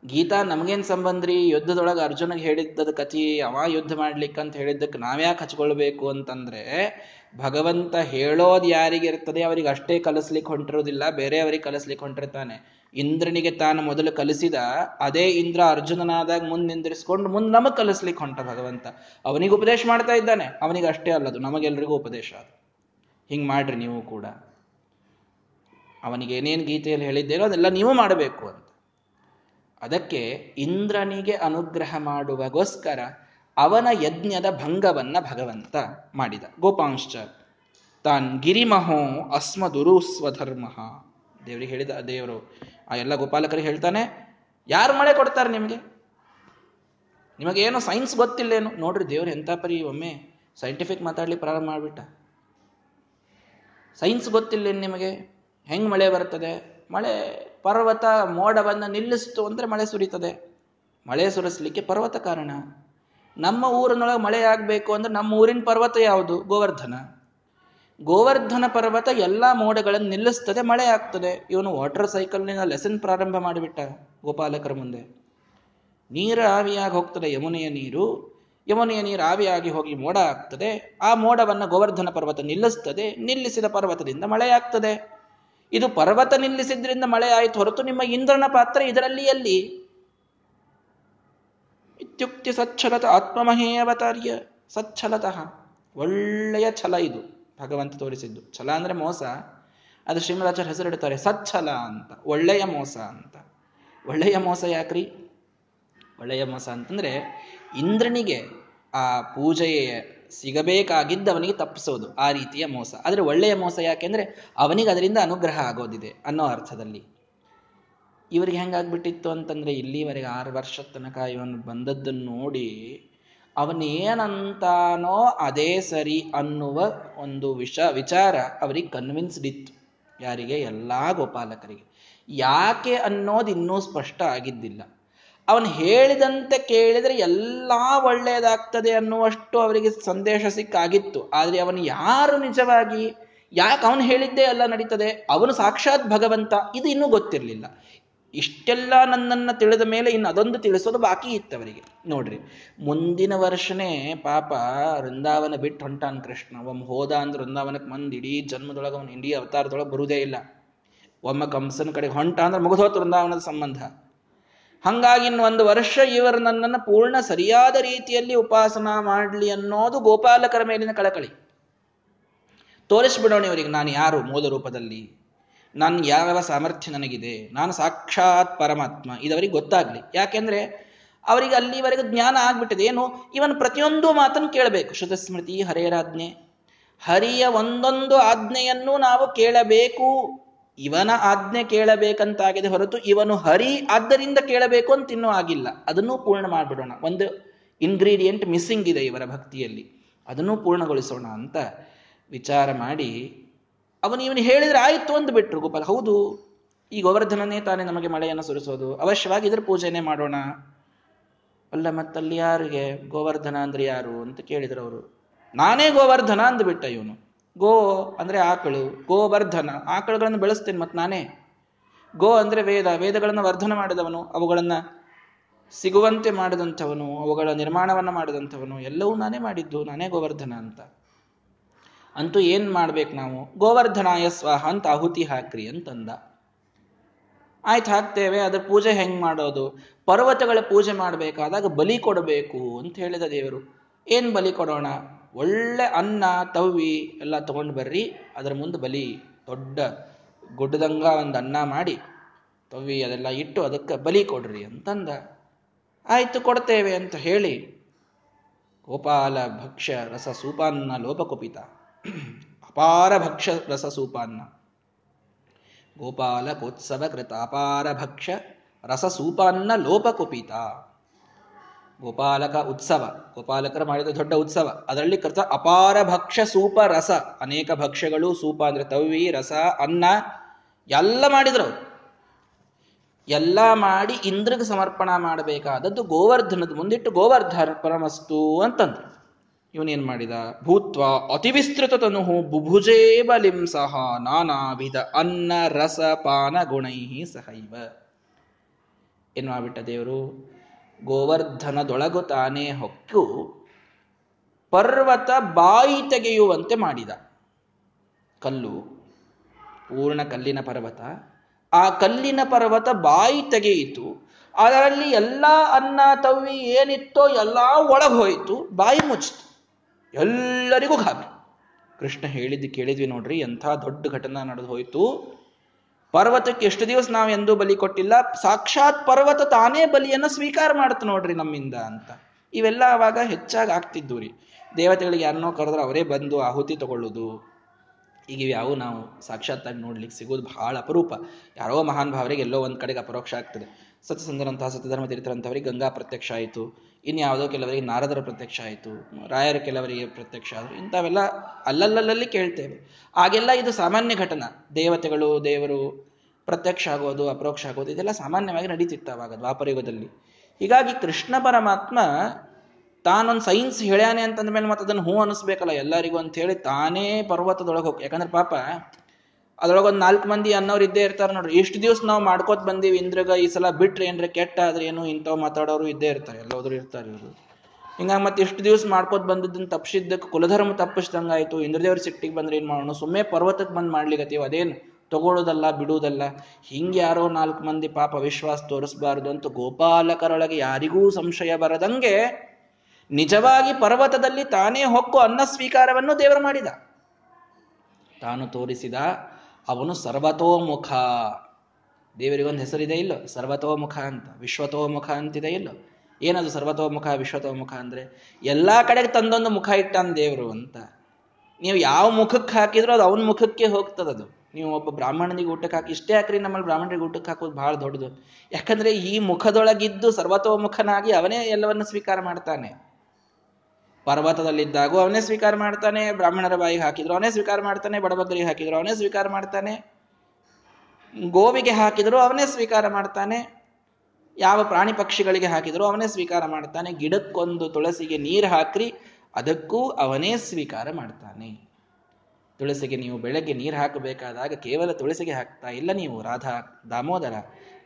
ಗೀತಾ, ನಮಗೇನ್ ಸಂಬಂಧ್ರಿ ಯುದ್ಧದೊಳಗೆ ಅರ್ಜುನಿಗೆ ಹೇಳಿದ್ದದ ಕಥಿ, ಅವ ಯುದ್ಧ ಮಾಡ್ಲಿಕ್ಕೆ ಅಂತ ಹೇಳಿದ್ದಕ್ಕೆ ನಾವ್ಯಾಕೆ ಹಚ್ಕೊಳ್ಬೇಕು ಅಂತಂದ್ರೆ ಭಗವಂತ ಹೇಳೋದು ಯಾರಿಗೆ ಇರ್ತದೆ ಅವರಿಗೆ ಅಷ್ಟೇ ಕಲಿಸ್ಲಿಕ್ಕೆ ಹೊಂಟಿರೋದಿಲ್ಲ, ಬೇರೆಯವರಿಗೆ ಕಲಿಸ್ಲಿಕ್ಕೆ ಹೊಂಟಿರ್ತಾನೆ. ಇಂದ್ರನಿಗೆ ತಾನು ಮೊದಲು ಕಲಿಸಿದ ಅದೇ ಇಂದ್ರ ಅರ್ಜುನನಾದಾಗ ಮುಂದೆ ನಿಂದಿರಿಸ್ಕೊಂಡು ಮುಂದೆ ನಮಗೆ ಕಲಿಸ್ಲಿಕ್ಕೆ ಹೊಂಟ ಭಗವಂತ. ಅವನಿಗೆ ಉಪದೇಶ ಮಾಡ್ತಾ ಇದ್ದಾನೆ, ಅವನಿಗೆ ಅಷ್ಟೇ ಅಲ್ಲದು, ನಮಗೆಲ್ರಿಗೂ ಉಪದೇಶ ಅದು. ಹಿಂಗೆ ಮಾಡ್ರಿ ನೀವು ಕೂಡ. ಅವನಿಗೆ ಏನೇನು ಗೀತೆಯಲ್ಲಿ ಹೇಳಿದ್ದೇನೋ ಅದೆಲ್ಲ ನೀವು ಮಾಡಬೇಕು ಅಂತ. ಅದಕ್ಕೆ ಇಂದ್ರನಿಗೆ ಅನುಗ್ರಹ ಮಾಡುವಗೋಸ್ಕರ ಅವನ ಯಜ್ಞದ ಭಂಗವನ್ನ ಭಗವಂತ ಮಾಡಿದ. ಗೋಪಾಂಶ್ಚ, ತಾನ್ ಗಿರಿಮಹೋ ಅಸ್ಮದುರು ಸ್ವಧರ್ಮ ದೇವ್ರಿಗೆ ಹೇಳಿದ, ದೇವರು, ಆ ಎಲ್ಲ ಗೋಪಾಲಕರಿಗೆ ಹೇಳ್ತಾನೆ, ಯಾರು ಮಳೆ ಕೊಡ್ತಾರೆ ನಿಮಗೆ? ನಿಮಗೇನು ಸೈನ್ಸ್ ಗೊತ್ತಿಲ್ಲೇನು? ನೋಡ್ರಿ, ದೇವ್ರು ಎಂತ ಪರಿ, ಒಮ್ಮೆ ಸೈಂಟಿಫಿಕ್ ಮಾತಾಡ್ಲಿಕ್ಕೆ ಪ್ರಾರಂಭ ಮಾಡಿಬಿಟ್ಟ. ಸೈನ್ಸ್ ಗೊತ್ತಿಲ್ಲೇನು ನಿಮಗೆ? ಹೆಂಗ್ ಮಳೆ ಬರ್ತದೆ? ಮಳೆ, ಪರ್ವತ ಮೋಡವನ್ನು ನಿಲ್ಲಿಸ್ತು ಅಂದ್ರೆ ಮಳೆ ಸುರಿತದೆ. ಮಳೆ ಸುರಿಸ್ಲಿಕ್ಕೆ ಪರ್ವತ ಕಾರಣ. ನಮ್ಮ ಊರಿನೊಳಗೆ ಮಳೆ ಆಗಬೇಕು ಅಂದ್ರೆ ನಮ್ಮ ಊರಿನ ಪರ್ವತ ಯಾವುದು? ಗೋವರ್ಧನ. ಗೋವರ್ಧನ ಪರ್ವತ ಎಲ್ಲ ಮೋಡಗಳನ್ನು ನಿಲ್ಲಿಸ್ತದೆ, ಮಳೆ ಆಗ್ತದೆ. ಇವನು ವಾಟರ್ ಸೈಕಲ್ನಿಂದ ಲೆಸನ್ ಪ್ರಾರಂಭ ಮಾಡಿಬಿಟ್ಟ ಗೋಪಾಲಕರ ಮುಂದೆ. ನೀರು ಆವಿಯಾಗಿ ಹೋಗ್ತದೆ, ಯಮುನೆಯ ನೀರು. ಯಮುನೆಯ ನೀರು ಆವಿಯಾಗಿ ಹೋಗಿ ಮೋಡ ಆಗ್ತದೆ. ಆ ಮೋಡವನ್ನು ಗೋವರ್ಧನ ಪರ್ವತ ನಿಲ್ಲಿಸ್ತದೆ. ನಿಲ್ಲಿಸಿದ ಪರ್ವತದಿಂದ ಮಳೆ ಆಗ್ತದೆ. ಇದು ಪರ್ವತ ನಿಲ್ಲಿಸಿದ್ರಿಂದ ಮಳೆ ಆಯಿತು ಹೊರತು ನಿಮ್ಮ ಇಂದ್ರನ ಪಾತ್ರ ಇದರಲ್ಲಿ ಎಲ್ಲಿ ಇತ್ಯುಕ್ತಿ ಸಚ್ಛಲತ ಆತ್ಮಮಹೇ ಅವತಾರ್ಯ ಸಚ್ಛಲತಃ ಒಳ್ಳೆಯ ಛಲ ಇದು, ಭಗವಂತ ತೋರಿಸಿದ್ದು. ಛಲ ಅಂದ್ರೆ ಮೋಸ. ಅದು ಶ್ರೀಮದಾಚಾರ್ಯ ಹೆಸರಿಡ್ತಾರೆ ಸಚ್ಛಲ ಅಂತ. ಒಳ್ಳೆಯ ಮೋಸ ಅಂತ. ಒಳ್ಳೆಯ ಮೋಸ ಯಾಕ್ರಿ? ಒಳ್ಳೆಯ ಮೋಸ ಅಂತಂದ್ರೆ, ಇಂದ್ರನಿಗೆ ಆ ಪೂಜೆಯ ಸಿಗಬೇಕಾಗಿದ್ದ ಅವನಿಗೆ ತಪ್ಪಿಸೋದು, ಆ ರೀತಿಯ ಮೋಸ. ಆದರೆ ಒಳ್ಳೆಯ ಮೋಸ ಯಾಕೆಂದ್ರೆ ಅವನಿಗೆ ಅದರಿಂದ ಅನುಗ್ರಹ ಆಗೋದಿದೆ ಅನ್ನೋ ಅರ್ಥದಲ್ಲಿ. ಇವರಿಗೆ ಹೆಂಗಾಗ್ಬಿಟ್ಟಿತ್ತು ಅಂತಂದ್ರೆ ಇಲ್ಲಿವರೆಗೆ ಆರು ವರ್ಷದ ತನಕ ಇವನು ಬಂದದ್ದನ್ನು ನೋಡಿ ಅವನೇನಂತಾನೋ ಅದೇ ಸರಿ ಅನ್ನುವ ಒಂದು ವಿಷ ವಿಚಾರ ಅವರಿಗೆ ಕನ್ವಿನ್ಸ್ಡ್ ಇತ್ತು. ಯಾರಿಗೆ? ಎಲ್ಲಾ ಗೋಪಾಲಕರಿಗೆ. ಯಾಕೆ ಅನ್ನೋದು ಇನ್ನೂ ಸ್ಪಷ್ಟ ಆಗಿದ್ದಿಲ್ಲ. ಅವನು ಹೇಳಿದಂತೆ ಕೇಳಿದರೆ ಎಲ್ಲ ಒಳ್ಳೆಯದಾಗ್ತದೆ ಅನ್ನುವಷ್ಟು ಅವರಿಗೆ ಸಂದೇಶ ಸಿಕ್ಕಾಗಿತ್ತು. ಆದರೆ ಅವನು ಯಾರು ನಿಜವಾಗಿ? ಯಾಕೆ ಅವನು ಹೇಳಿದ್ದೇ ಎಲ್ಲ ನಡೀತದೆ? ಅವನು ಸಾಕ್ಷಾತ್ ಭಗವಂತ. ಇದು ಇನ್ನೂ ಗೊತ್ತಿರಲಿಲ್ಲ. ಇಷ್ಟೆಲ್ಲ ನನ್ನನ್ನು ತಿಳಿದ ಮೇಲೆ ಇನ್ನು ಅದೊಂದು ತಿಳಿಸೋದು ಬಾಕಿ ಇತ್ತು ಅವರಿಗೆ ನೋಡ್ರಿ, ಮುಂದಿನ ವರ್ಷನೇ ಪಾಪ ವೃಂದಾವನ ಬಿಟ್ಟು ಹೊಂಟಾನ್ ಕೃಷ್ಣ. ಒಮ್ಮೆ ಹೋದ ಅಂದ್ರೆ ವೃಂದಾವನಕ್ಕೆ ಮಂದಿ ಇಡೀ ಜನ್ಮದೊಳಗೆ ಅವನು ಇಡೀ ಅವತಾರದೊಳಗೆ ಬರುವುದೇ ಇಲ್ಲ. ಒಮ್ಮ ಕಂಸನ ಕಡೆಗೆ ಹೊಂಟ ಅಂದ್ರೆ ಮುಗಿದೋತು ವೃಂದಾವನದ ಸಂಬಂಧ. ಹಂಗಾಗಿ ಇನ್ನು ಒಂದು ವರ್ಷ ಇವರು ನನ್ನನ್ನು ಪೂರ್ಣ ಸರಿಯಾದ ರೀತಿಯಲ್ಲಿ ಉಪಾಸನ ಮಾಡಲಿ ಅನ್ನೋದು ಗೋಪಾಲಕರ ಮೇಲಿನ ಕಳಕಳಿ. ತೋರಿಸ್ಬಿಡೋಣ ಇವರಿಗೆ, ನಾನು ಯಾರು? ಮೂಲ ರೂಪದಲ್ಲಿ. ನಾನು ಯಾವ ಸಾಮರ್ಥ್ಯ ನನಗಿದೆ, ನಾನು ಸಾಕ್ಷಾತ್ ಪರಮಾತ್ಮ, ಇದವರಿಗೆ ಗೊತ್ತಾಗ್ಲಿ. ಯಾಕೆಂದ್ರೆ, ಅವರಿಗೆ ಅಲ್ಲಿವರೆಗೂ ಜ್ಞಾನ ಆಗ್ಬಿಟ್ಟಿದೆ. ಏನು? ಇವನ್ ಪ್ರತಿಯೊಂದು ಮಾತನ್ನು ಕೇಳಬೇಕು. ಶ್ರುತಸ್ಮೃತಿ ಹರೇರಾಜ್ಞೆ ಹರಿಯ ಒಂದೊಂದು ಆಜ್ಞೆಯನ್ನು ನಾವು ಕೇಳಬೇಕು. ಇವನ ಆಜ್ಞೆ ಕೇಳಬೇಕಂತಾಗಿದೆ ಹೊರತು ಇವನು ಹರಿ ಆದ್ದರಿಂದ ಕೇಳಬೇಕು ಅಂತ ಇನ್ನೂ ಆಗಿಲ್ಲ. ಅದನ್ನು ಪೂರ್ಣ ಮಾಡಿಬಿಡೋಣ. ಒಂದು ಇಂಗ್ರೀಡಿಯೆಂಟ್ ಮಿಸ್ಸಿಂಗ್ ಇದೆ ಇವರ ಭಕ್ತಿಯಲ್ಲಿ. ಅದನ್ನು ಪೂರ್ಣಗೊಳಿಸೋಣ ಅಂತ ವಿಚಾರ ಮಾಡಿ ಅವನು ಇವನು ಹೇಳಿದ್ರೆ ಆಯಿತು ಅಂತ ಬಿಟ್ರು, ಗೋಪಾಲ. ಹೌದು ಈ ಗೋವರ್ಧನನೇ ತಾನೇ ನಮಗೆ ಮಳೆಯನ್ನು ಸುರಿಸೋದು. ಅವಶ್ಯವಾಗಿ ಇದ್ರ ಪೂಜೆನೆ ಮಾಡೋಣ. ಅಲ್ಲ, ಮತ್ತಲ್ಲಿ ಯಾರಿಗೆ? ಗೋವರ್ಧನ ಅಂದ್ರೆ ಯಾರು ಅಂತ ಕೇಳಿದ್ರು ಅವರು. ನಾನೇ ಗೋವರ್ಧನ ಅಂದ್ಬಿಟ್ಟ ಇವನು. ಗೋ ಅಂದ್ರೆ ಆಕಳು, ಗೋವರ್ಧನ. ಆಕಳುಗಳನ್ನು ಬೆಳೆಸ್ತೇನೆ ಮತ್ತೆ ನಾನೇ. ಗೋ ಅಂದ್ರೆ ವೇದ. ವೇದಗಳನ್ನು ವರ್ಧನ ಮಾಡಿದವನು, ಅವುಗಳನ್ನ ಸಿಗುವಂತೆ ಮಾಡಿದಂಥವನು, ಅವುಗಳ ನಿರ್ಮಾಣವನ್ನು ಮಾಡಿದಂಥವನು, ಎಲ್ಲವೂ ನಾನೇ ಮಾಡಿದ್ದು, ನಾನೇ ಗೋವರ್ಧನ ಅಂತ. ಅಂತೂ ಏನ್ ಮಾಡ್ಬೇಕು ನಾವು? ಗೋವರ್ಧನಾಯ ಸ್ವಾಹ ಅಂತ ಆಹುತಿ ಹಾಕ್ರಿ ಅಂತಂದ. ಆಯ್ತು ಹಾಕ್ತೇವೆ, ಅದ್ರ ಪೂಜೆ ಹೆಂಗ್ ಮಾಡೋದು? ಪರ್ವತಗಳ ಪೂಜೆ ಮಾಡಬೇಕಾದಾಗ ಬಲಿ ಕೊಡಬೇಕು ಅಂತ ಹೇಳಿದ ದೇವರು. ಏನ್ ಬಲಿ ಕೊಡೋಣ? ಒಳ್ಳೆ ಅನ್ನ, ತವ್ವಿ ಎಲ್ಲ ತಗೊಂಡು ಬರ್ರಿ, ಅದರ ಮುಂದೆ ಬಲಿ, ದೊಡ್ಡ ಗುಡ್ಡದಂಗ ಒಂದು ಅನ್ನ ಮಾಡಿ, ತವ್ವಿ ಅದೆಲ್ಲ ಇಟ್ಟು ಅದಕ್ಕೆ ಬಲಿ ಕೊಡ್ರಿ ಅಂತಂದ. ಆಯ್ತು, ಕೊಡ್ತೇವೆ ಅಂತ ಹೇಳಿ ಗೋಪಾಲ ಭಕ್ಷ್ಯ ರಸ ಸೂಪಾನ್ನ ಲೋಪಕುಪಿತ ಅಪಾರ ಭಕ್ಷ ರಸ ಸೂಪಾನ್ನ ಗೋಪಾಲಕೋತ್ಸವ ಕೃತ ಅಪಾರ ಭಕ್ಷ ರಸ ಸೂಪಾನ್ನ ಲೋಪಕುಪಿತ. ಗೋಪಾಲಕ ಉತ್ಸವ. ಗೋಪಾಲಕರು ಮಾಡಿದ ದೊಡ್ಡ ಉತ್ಸವ. ಅದರಲ್ಲಿ ಕೃತ ಅಪಾರ ಭಕ್ಷ ಸೂಪ ರಸ. ಅನೇಕ ಭಕ್ಷ್ಯಗಳು, ಸೂಪ ಅಂದ್ರೆ ತವಿ ರಸ, ಅನ್ನ, ಎಲ್ಲ ಮಾಡಿದ್ರು ಎಲ್ಲ ಮಾಡಿ ಇಂದ್ರಿಗೆ ಸಮರ್ಪಣ ಮಾಡಬೇಕಾದದ್ದು ಗೋವರ್ಧನದ ಮುಂದಿಟ್ಟು ಗೋವರ್ಧನ ಪರಮಸ್ತು ಅಂತಂದ್ರು. ಇವನೇನ್ ಮಾಡಿದ? ಭೂತ್ವ ಅತಿವಿಸ್ತೃತ ತನುಹು ತನು ಬುಭುಜೇ ಬಲಿಂ ಸಹ, ನಾನಾವಿಧ ಅನ್ನ, ರಸ, ಪಾನ ಗುಣೈ ಸಹೈವ. ಏನು ದೇವರು? ಗೋವರ್ಧನದೊಳಗು ತಾನೇ ಹೊಕ್ಕು, ಪರ್ವತ ಬಾಯಿ ತೆಗೆಯುವಂತೆ ಮಾಡಿದ. ಕಲ್ಲು, ಪೂರ್ಣ ಕಲ್ಲಿನ ಪರ್ವತ. ಆ ಕಲ್ಲಿನ ಪರ್ವತ ಬಾಯಿ ತೆಗೆಯಿತು. ಅದರಲ್ಲಿ ಎಲ್ಲ ಅನ್ನ, ತವ್ವಿ ಏನಿತ್ತೋ ಎಲ್ಲ ಒಳಗೆ ಹೋಯಿತು, ಬಾಯಿ ಮುಚ್ಚಿತು. ಎಲ್ಲರಿಗೂ ಗಾಬರಿ ಕೃಷ್ಣ ಹೇಳಿದ್ದು ಕೇಳಿದ್ವಿ ನೋಡ್ರಿ, ಎಂಥ ದೊಡ್ಡ ಘಟನಾ ನಡೆದು ಹೋಯಿತು. ಪರ್ವತಕ್ಕೆ ಎಷ್ಟು ದಿವಸ ನಾವು ಎಂದೂ ಬಲಿ ಕೊಟ್ಟಿಲ್ಲ, ಸಾಕ್ಷಾತ್ ಪರ್ವತ ತಾನೇ ಬಲಿಯನ್ನು ಸ್ವೀಕಾರ ಮಾಡುತ್ತೆ ನೋಡ್ರಿ ನಮ್ಮಿಂದ ಅಂತ. ಇವೆಲ್ಲ ಆವಾಗ ಹೆಚ್ಚಾಗಿ ಆಗ್ತಿದ್ದು ರೀ. ದೇವತೆಗಳಿಗೆ ಯಾರನ್ನೋ ಕರೆದ್ರೆ ಅವರೇ ಬಂದು ಆಹುತಿ ತಗೊಳ್ಳೋದು. ಈಗ ಇವ್ಯಾವು ನಾವು ಸಾಕ್ಷಾತ್ತಾಗಿ ನೋಡ್ಲಿಕ್ಕೆ ಸಿಗೋದು ಬಹಳ ಅಪರೂಪ. ಯಾರೋ ಮಹಾನ್ ಭಾವರಿಗೆ ಎಲ್ಲೋ ಒಂದು ಕಡೆಗೆ ಅಪರೋಕ್ಷ ಆಗ್ತದೆ. ಸತ್ಯಸಂಧರಂತಹ ಸತ್ಯಧರ್ಮ ಗಂಗಾ ಪ್ರತ್ಯಕ್ಷ ಆಯಿತು. ಇನ್ಯಾವುದೋ ಕೆಲವರಿಗೆ ನಾರದರ ಪ್ರತ್ಯಕ್ಷ ಆಯಿತು, ರಾಯರ ಕೆಲವರಿಗೆ ಪ್ರತ್ಯಕ್ಷ ಆದರು, ಇಂಥವೆಲ್ಲ ಅಲ್ಲಲ್ಲಲ್ಲಿ ಕೇಳ್ತೇವೆ. ಆಗೆಲ್ಲ ಇದು ಸಾಮಾನ್ಯ ಘಟನಾ. ದೇವತೆಗಳು, ದೇವರು ಪ್ರತ್ಯಕ್ಷ ಆಗೋದು, ಅಪರೋಕ್ಷ ಆಗೋದು, ಇದೆಲ್ಲ ಸಾಮಾನ್ಯವಾಗಿ ನಡೀತಿತ್ತು ಅವಾಗ ದ್ವಾಪರಯುಗದಲ್ಲಿ. ಹೀಗಾಗಿ ಕೃಷ್ಣ ಪರಮಾತ್ಮ ತಾನೊಂದು ಸೈನ್ಸ್ ಹೇಳ್ಯಾನೆ ಅಂತಂದ ಮೇಲೆ ಮತ್ತೆ ಅದನ್ನು ಹೂ ಅನಿಸ್ಬೇಕಲ್ಲ ಎಲ್ಲರಿಗೂ ಅಂತ ಹೇಳಿ ತಾನೇ ಪರ್ವತದೊಳಗೆ ಹೋಗಿ ಯಾಕಂದ್ರೆ ಪಾಪ ಅದ್ರೊಳಗೊಂದು ನಾಲ್ಕು ಮಂದಿ ಅನ್ನೋರು ಇದ್ದೇ ಇರ್ತಾರೆ ನೋಡ್ರಿ. ಇಷ್ಟು ದಿವಸ ನಾವು ಮಾಡ್ಕೋತ ಬಂದೀವಿ ಇಂದ್ರಗ, ಈ ಸಲ ಬಿಟ್ರೆ ಏನ್ರ ಕೆಟ್ಟ ಆದ್ರೆ ಏನು ಇಂಥವ್ ಮಾತಾಡೋರು ಇದ್ದೇ ಇರ್ತಾರೆ, ಎಲ್ಲೋದ್ರು ಇರ್ತಾರೆ ಇವರು. ಹಿಂಗಾಗಿ ಮತ್ತೆ ಇಷ್ಟು ದಿವಸ ಮಾಡ್ಕೋತ ಬಂದದ್ದನ್ನ ತಪ್ಪಿಸಿದ್ದಕ್ಕೆ ಕುಲಧರ್ಮ ತಪ್ಪಿಸ್ದಂಗಾಯ್ತು ಇಂದ್ರದೇವ್ರ ಸಿಟ್ಟಿಗೆ ಬಂದ್ರೆ ಏನ್ ಮಾಡೋಣ? ಸುಮ್ಮನೆ ಪರ್ವತಕ್ಕೆ ಬಂದು ಮಾಡ್ಲಿಕ್ಕತ್ತೀವಿ ಅದೇನು ತಗೊಳ್ಳೋದಲ್ಲ ಬಿಡುವುದಲ್ಲ ಹಿಂಗೆ ಯಾರೋ ನಾಲ್ಕು ಮಂದಿ ಪಾಪ ವಿಶ್ವಾಸ ತೋರಿಸಬಾರದು ಅಂತ ಗೋಪಾಲಕರೊಳಗೆ ಯಾರಿಗೂ ಸಂಶಯ ಬರದಂಗೆ ನಿಜವಾಗಿ ಪರ್ವತದಲ್ಲಿ ತಾನೇ ಹೊಕ್ಕು ಅನ್ನ ಸ್ವೀಕಾರವನ್ನು ದೇವರು ಮಾಡಿದ. ತಾನು ತೋರಿಸಿದ ಅವನು ಸರ್ವತೋಮುಖ. ದೇವರಿಗೊಂದು ಹೆಸರಿದೆ ಇಲ್ಲೋ? ಸರ್ವತೋಮುಖ ಅಂತ. ವಿಶ್ವತೋಮುಖ ಅಂತಿದೆ ಇಲ್ಲೋ? ಏನದು ಸರ್ವತೋಮುಖ, ವಿಶ್ವತೋಮುಖ ಅಂದ್ರೆ? ಎಲ್ಲಾ ಕಡೆಗೆ ತಂದೊಂದು ಮುಖ ಇಟ್ಟಾನ ದೇವರು ಅಂತ. ನೀವು ಯಾವ ಮುಖಕ್ಕೆ ಹಾಕಿದ್ರು ಅದು ಅವನ ಮುಖಕ್ಕೆ ಹೋಗ್ತದದು ನೀವು ಒಬ್ಬ ಬ್ರಾಹ್ಮಣನಿಗೆ ಊಟಕ್ಕೆ ಹಾಕಿ, ಇಷ್ಟೇ ಹಾಕ್ರಿ ನಮ್ಮಲ್ಲಿ ಬ್ರಾಹ್ಮಣರಿಗೆ ಊಟಕ್ಕೆ ಹಾಕೋದು ಬಹಳ ದೊಡ್ಡದು. ಯಾಕಂದ್ರೆ ಈ ಮುಖದೊಳಗಿದ್ದು ಸರ್ವತೋಮುಖನಾಗಿ ಅವನೇ ಎಲ್ಲವನ್ನು ಸ್ವೀಕಾರ ಮಾಡ್ತಾನೆ. ಪರ್ವತದಲ್ಲಿದ್ದಾಗೂ ಅವನೇ ಸ್ವೀಕಾರ ಮಾಡ್ತಾನೆ, ಬ್ರಾಹ್ಮಣರ ಬಾಯಿಗೆ ಹಾಕಿದ್ರು ಅವನೇ ಸ್ವೀಕಾರ ಮಾಡ್ತಾನೆ ಬಡಬದ್ರಿಗೆ ಹಾಕಿದ್ರು ಅವನೇ ಸ್ವೀಕಾರ ಮಾಡ್ತಾನೆ. ಗೋವಿಗೆ ಹಾಕಿದ್ರು ಅವನೇ ಸ್ವೀಕಾರ ಮಾಡ್ತಾನೆ. ಯಾವ ಪ್ರಾಣಿ ಪಕ್ಷಿಗಳಿಗೆ ಹಾಕಿದ್ರು ಅವನೇ ಸ್ವೀಕಾರ ಮಾಡ್ತಾನೆ. ಗಿಡಕ್ಕೊಂದು ತುಳಸಿಗೆ ನೀರು ಹಾಕ್ರಿ, ಅದಕ್ಕೂ ಅವನೇ ಸ್ವೀಕಾರ ಮಾಡ್ತಾನೆ. ತುಳಸಿಗೆ ನೀವು ಬೆಳಗ್ಗೆ ನೀರು ಹಾಕಬೇಕಾದಾಗ ಕೇವಲ ತುಳಸಿಗೆ ಹಾಕ್ತಾ ಇಲ್ಲ ನೀವು, ರಾಧಾ, ದಾಮೋದರ.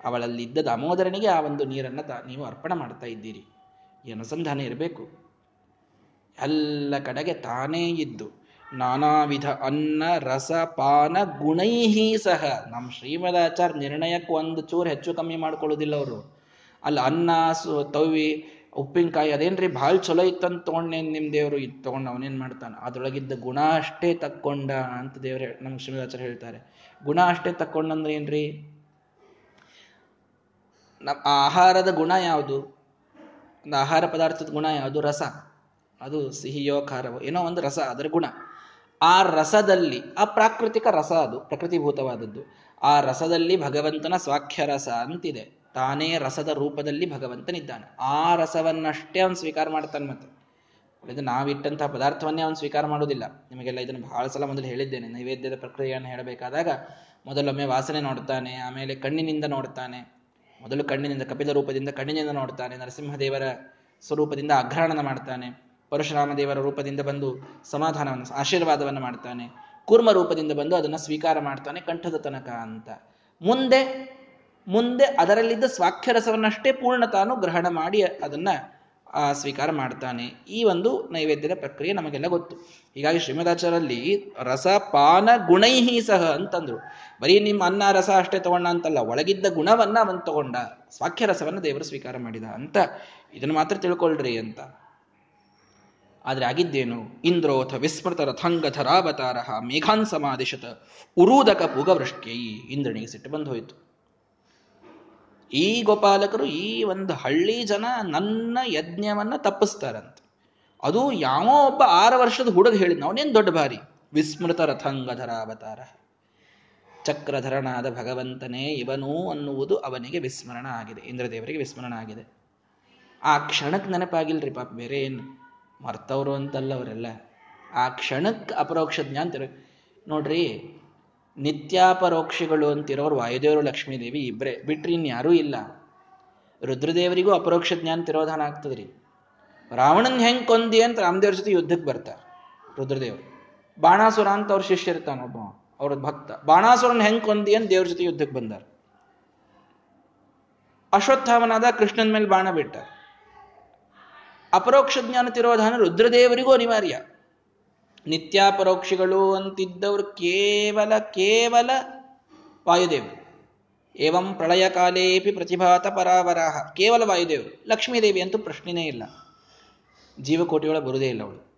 ಅವಳಲ್ಲಿದ್ದ ದಾಮೋದರನಿಗೆ ಆ ಒಂದು ನೀರನ್ನು ನೀವು ಅರ್ಪಣೆ ಮಾಡ್ತಾ ಇದ್ದೀರಿ. ಈ ಅನುಸಂಧಾನ ಇರಬೇಕು. ಎಲ್ಲ ಕಡೆಗೆ ತಾನೇ ಇದ್ದು. ನಾನಾ ವಿಧ ಅನ್ನ, ರಸ, ಪಾನ, ಗುಣೈಹಿ ಸಹ. ನಮ್ಮ ಶ್ರೀಮದಾಚಾರ್ಯ ನಿರ್ಣಯಕ್ಕೆ ಒಂದು ಚೂರು ಹೆಚ್ಚು ಕಮ್ಮಿ ಮಾಡ್ಕೊಳ್ಳೋದಿಲ್ಲ ಅವರು. ಅಲ್ಲಿ, ಅನ್ನ, ಸು, ತವಿ, ಉಪ್ಪಿನಕಾಯಿ, ಅದೇನ್ರಿ? ಭಾಳ ಚಲೋ ಇತ್ತಂತ ತೊಗೊಂಡೇನು ನಿಮ್ಮ ದೇವರು ಇದು ತೊಗೊಂಡು ಅವನೇನು ಮಾಡ್ತಾನೆ? ಅದ್ರೊಳಗಿದ್ದ ಗುಣ ಅಷ್ಟೇ ತಕ್ಕೊಂಡ ಅಂತ ದೇವ್ರ ನಮ್ಗೆ ಆಚಾರ ಹೇಳ್ತಾರೆ. ಗುಣ ಅಷ್ಟೇ ತಕ್ಕೊಂಡಂದ್ರೆ ಏನ್ರಿ? ನಮ್ಮ ಆಹಾರದ ಗುಣ ಯಾವುದು? ಒಂದು ಆಹಾರ ಪದಾರ್ಥದ ಗುಣ ಯಾವುದು? ರಸ. ಅದು ಸಿಹಿಯೋ ಖಾರವೋ, ಏನೋ ಒಂದು ರಸ, ಅದರ ಗುಣ. ಆ ರಸದಲ್ಲಿ, ಆ ಪ್ರಾಕೃತಿಕ ರಸ ಅದು, ಪ್ರಕೃತಿಭೂತವಾದದ್ದು. ಆ ರಸದಲ್ಲಿ ಭಗವಂತನ ಸ್ವಾಖ್ಯ ರಸ ಅಂತಿದೆ. ತಾನೇ ರಸದ ರೂಪದಲ್ಲಿ ಭಗವಂತನಿದ್ದಾನೆ. ಆ ರಸವನ್ನಷ್ಟೇ ಅವನು ಸ್ವೀಕಾರ ಮಾಡ್ತಾನೆ ಮತ್ತೆ. ಇದು ನಾವಿಟ್ಟಂತಹ ಪದಾರ್ಥವನ್ನೇ ಅವನು ಸ್ವೀಕಾರ ಮಾಡುವುದಿಲ್ಲ ನಿಮಗೆಲ್ಲ ಇದನ್ನು ಬಹಳ ಸಲ ಮೊದಲು ಹೇಳಿದ್ದೇನೆ. ನೈವೇದ್ಯದ ಪ್ರಕ್ರಿಯೆಯನ್ನು ಹೇಳಬೇಕಾದಾಗ ಮೊದಲೊಮ್ಮೆ ವಾಸನೆ ನೋಡ್ತಾನೆ, ಆಮೇಲೆ ಕಣ್ಣಿನಿಂದ ನೋಡ್ತಾನೆ. ಮೊದಲು ಕಣ್ಣಿನಿಂದ, ಕಪಿಲ ರೂಪದಿಂದ ಕಣ್ಣಿನಿಂದ ನೋಡ್ತಾನೆ, ನರಸಿಂಹದೇವರ ಸ್ವರೂಪದಿಂದ ಅಗ್ರಹಣನ ಮಾಡ್ತಾನೆ. ಪರಶುರಾಮ ದೇವರ ರೂಪದಿಂದ ಬಂದು ಸಮಾಧಾನವನ್ನು, ಆಶೀರ್ವಾದವನ್ನು ಮಾಡ್ತಾನೆ. ಕೂರ್ಮ ರೂಪದಿಂದ ಬಂದು ಅದನ್ನು ಸ್ವೀಕಾರ ಮಾಡ್ತಾನೆ ಕಂಠದ ತನಕ ಅಂತ. ಮುಂದೆ ಮುಂದೆ ಅದರಲ್ಲಿದ್ದ ಸ್ವಾಖ್ಯರಸವನ್ನಷ್ಟೇ ಪೂರ್ಣ ತಾನು ಗ್ರಹಣ ಮಾಡಿ ಅದನ್ನ ಸ್ವೀಕಾರ ಮಾಡ್ತಾನೆ. ಈ ಒಂದು ನೈವೇದ್ಯದ ಪ್ರಕ್ರಿಯೆ ನಮಗೆಲ್ಲ ಗೊತ್ತು. ಹೀಗಾಗಿ ಶ್ರೀಮದಾಚಾರಲ್ಲಿ ರಸ ಪಾನ ಗುಣೈಹಿ ಸಹ ಅಂತಂದ್ರು. ಬರೀ ನಿಮ್ಮ ಅನ್ನ, ರಸ ಅಷ್ಟೇ ತಗೊಂಡ ಅಂತಲ್ಲ, ಒಳಗಿದ್ದ ಗುಣವನ್ನ ಅವನು ತಗೊಂಡ ಸ್ವಾಖ್ಯ ರಸವನ್ನ ದೇವರು ಸ್ವೀಕಾರ ಮಾಡಿದ ಅಂತ. ಇದನ್ನು ಮಾತ್ರ ತಿಳ್ಕೊಳ್ರಿ ಅಂತ. ಆದ್ರೆ ಆಗಿದ್ದೇನು? ಇಂದ್ರೋಥ ವಿಸ್ಮೃತ ರಥಾಂಗಧರಾವತಾರ ಮೇಘಾನ್ ಸಮಾದಿಶತ ಉರೂದಕ ಪೂಗವೃಷ್ಟ್ಯೈ ಇಂದ್ರನಿಗೆ ಸಿಟ್ಟು ಬಂದು ಹೋಯಿತು ಈ ಗೋಪಾಲಕರು ಈ ಒಂದು ಹಳ್ಳಿ ಜನ ನನ್ನ ಯಜ್ಞವನ್ನ ತಪ್ಪಿಸ್ತಾರಂತೆ. ಅದು ಯಾವ ಒಬ್ಬ ಆರು ವರ್ಷದ ಹುಡುಗ ಹೇಳಿದ ಅವನೇನು ದೊಡ್ಡ ಬಾರಿ ವಿಸ್ಮೃತ ರಥಂಗಧರಾವತಾರ ಚಕ್ರಧರನಾದ ಭಗವಂತನೇ ಇವನು ಅನ್ನುವುದು ಅವನಿಗೆ ವಿಸ್ಮರಣ ಆಗಿದೆ, ಇಂದ್ರದೇವರಿಗೆ ವಿಸ್ಮರಣ ಆಗಿದೆ. ಆ ಕ್ಷಣಕ್ಕೆ ನೆನಪಾಗಿಲ್ರಿ ಪಾಪ ಬೇರೆ ಏನು ಮರ್ತವರು ಅಂತಲ್ಲ ಅವರೆಲ್ಲ. ಆ ಕ್ಷಣಕ್ಕೆ ಅಪರೋಕ್ಷ ಜ್ಞಾನ ನೋಡ್ರಿ, ನಿತ್ಯಾಪರೋಕ್ಷಿಗಳು ಅಂತಿರೋರು ವಾಯುದೇವರು, ಲಕ್ಷ್ಮೀದೇವಿ ಇಬ್ಬರೇ ಬಿಟ್ರಿ ಇನ್ಯಾರೂ ಇಲ್ಲ. ರುದ್ರದೇವರಿಗೂ ಅಪರೋಕ್ಷ ಜ್ಞಾನ ತಿರೋಧಾನ ಆಗ್ತದ್ರಿ. ರಾವಣನ್ ಹೆಂಗ್ ಕೊಂದಿ ಅಂತ ರಾಮದೇವ್ರ ಜೊತೆ ಯುದ್ಧಕ್ಕೆ ಬರ್ತಾರೆ ರುದ್ರದೇವರು. ಬಾಣಾಸುರ ಅಂತ ಅವ್ರ ಶಿಷ್ಯ ಇರ್ತಾನ ಒಬ್ಬ ಅವ್ರ ಭಕ್ತ. ಬಾಣಾಸುರನ್ ಹೆಂಗ್ ಕೊಂದಿ ಅಂತ ದೇವ್ರ ಜೊತೆ ಯುದ್ಧಕ್ಕೆ ಬಂದಾರ. ಅಶ್ವತ್ಥಾಮನಾದ ಕೃಷ್ಣನ ಮೇಲೆ ಬಾಣ ಬಿಟ್ಟ ಅಪರೋಕ್ಷ ಜ್ಞಾನ ತಿರೋಧಾನ ರುದ್ರದೇವರಿಗೂ ಅನಿವಾರ್ಯ. ನಿತ್ಯಾಪರೋಕ್ಷಿಗಳು ಅಂತಿದ್ದವರು ಕೇವಲ ಕೇವಲ ವಾಯುದೇವರು. ಏವಂ ಪ್ರಳಯ ಕಾಲೇಪಿ ಪ್ರತಿಭಾತ ಪರಾವರಾಹ. ಕೇವಲ ವಾಯುದೇವರು. ಲಕ್ಷ್ಮೀದೇವಿ ಅಂತೂ ಪ್ರಶ್ನೆನೇ ಇಲ್ಲ. ಜೀವಕೋಟಿಯೊಳ ಬರುವುದೇ ಇಲ್ಲ ಅವಳು.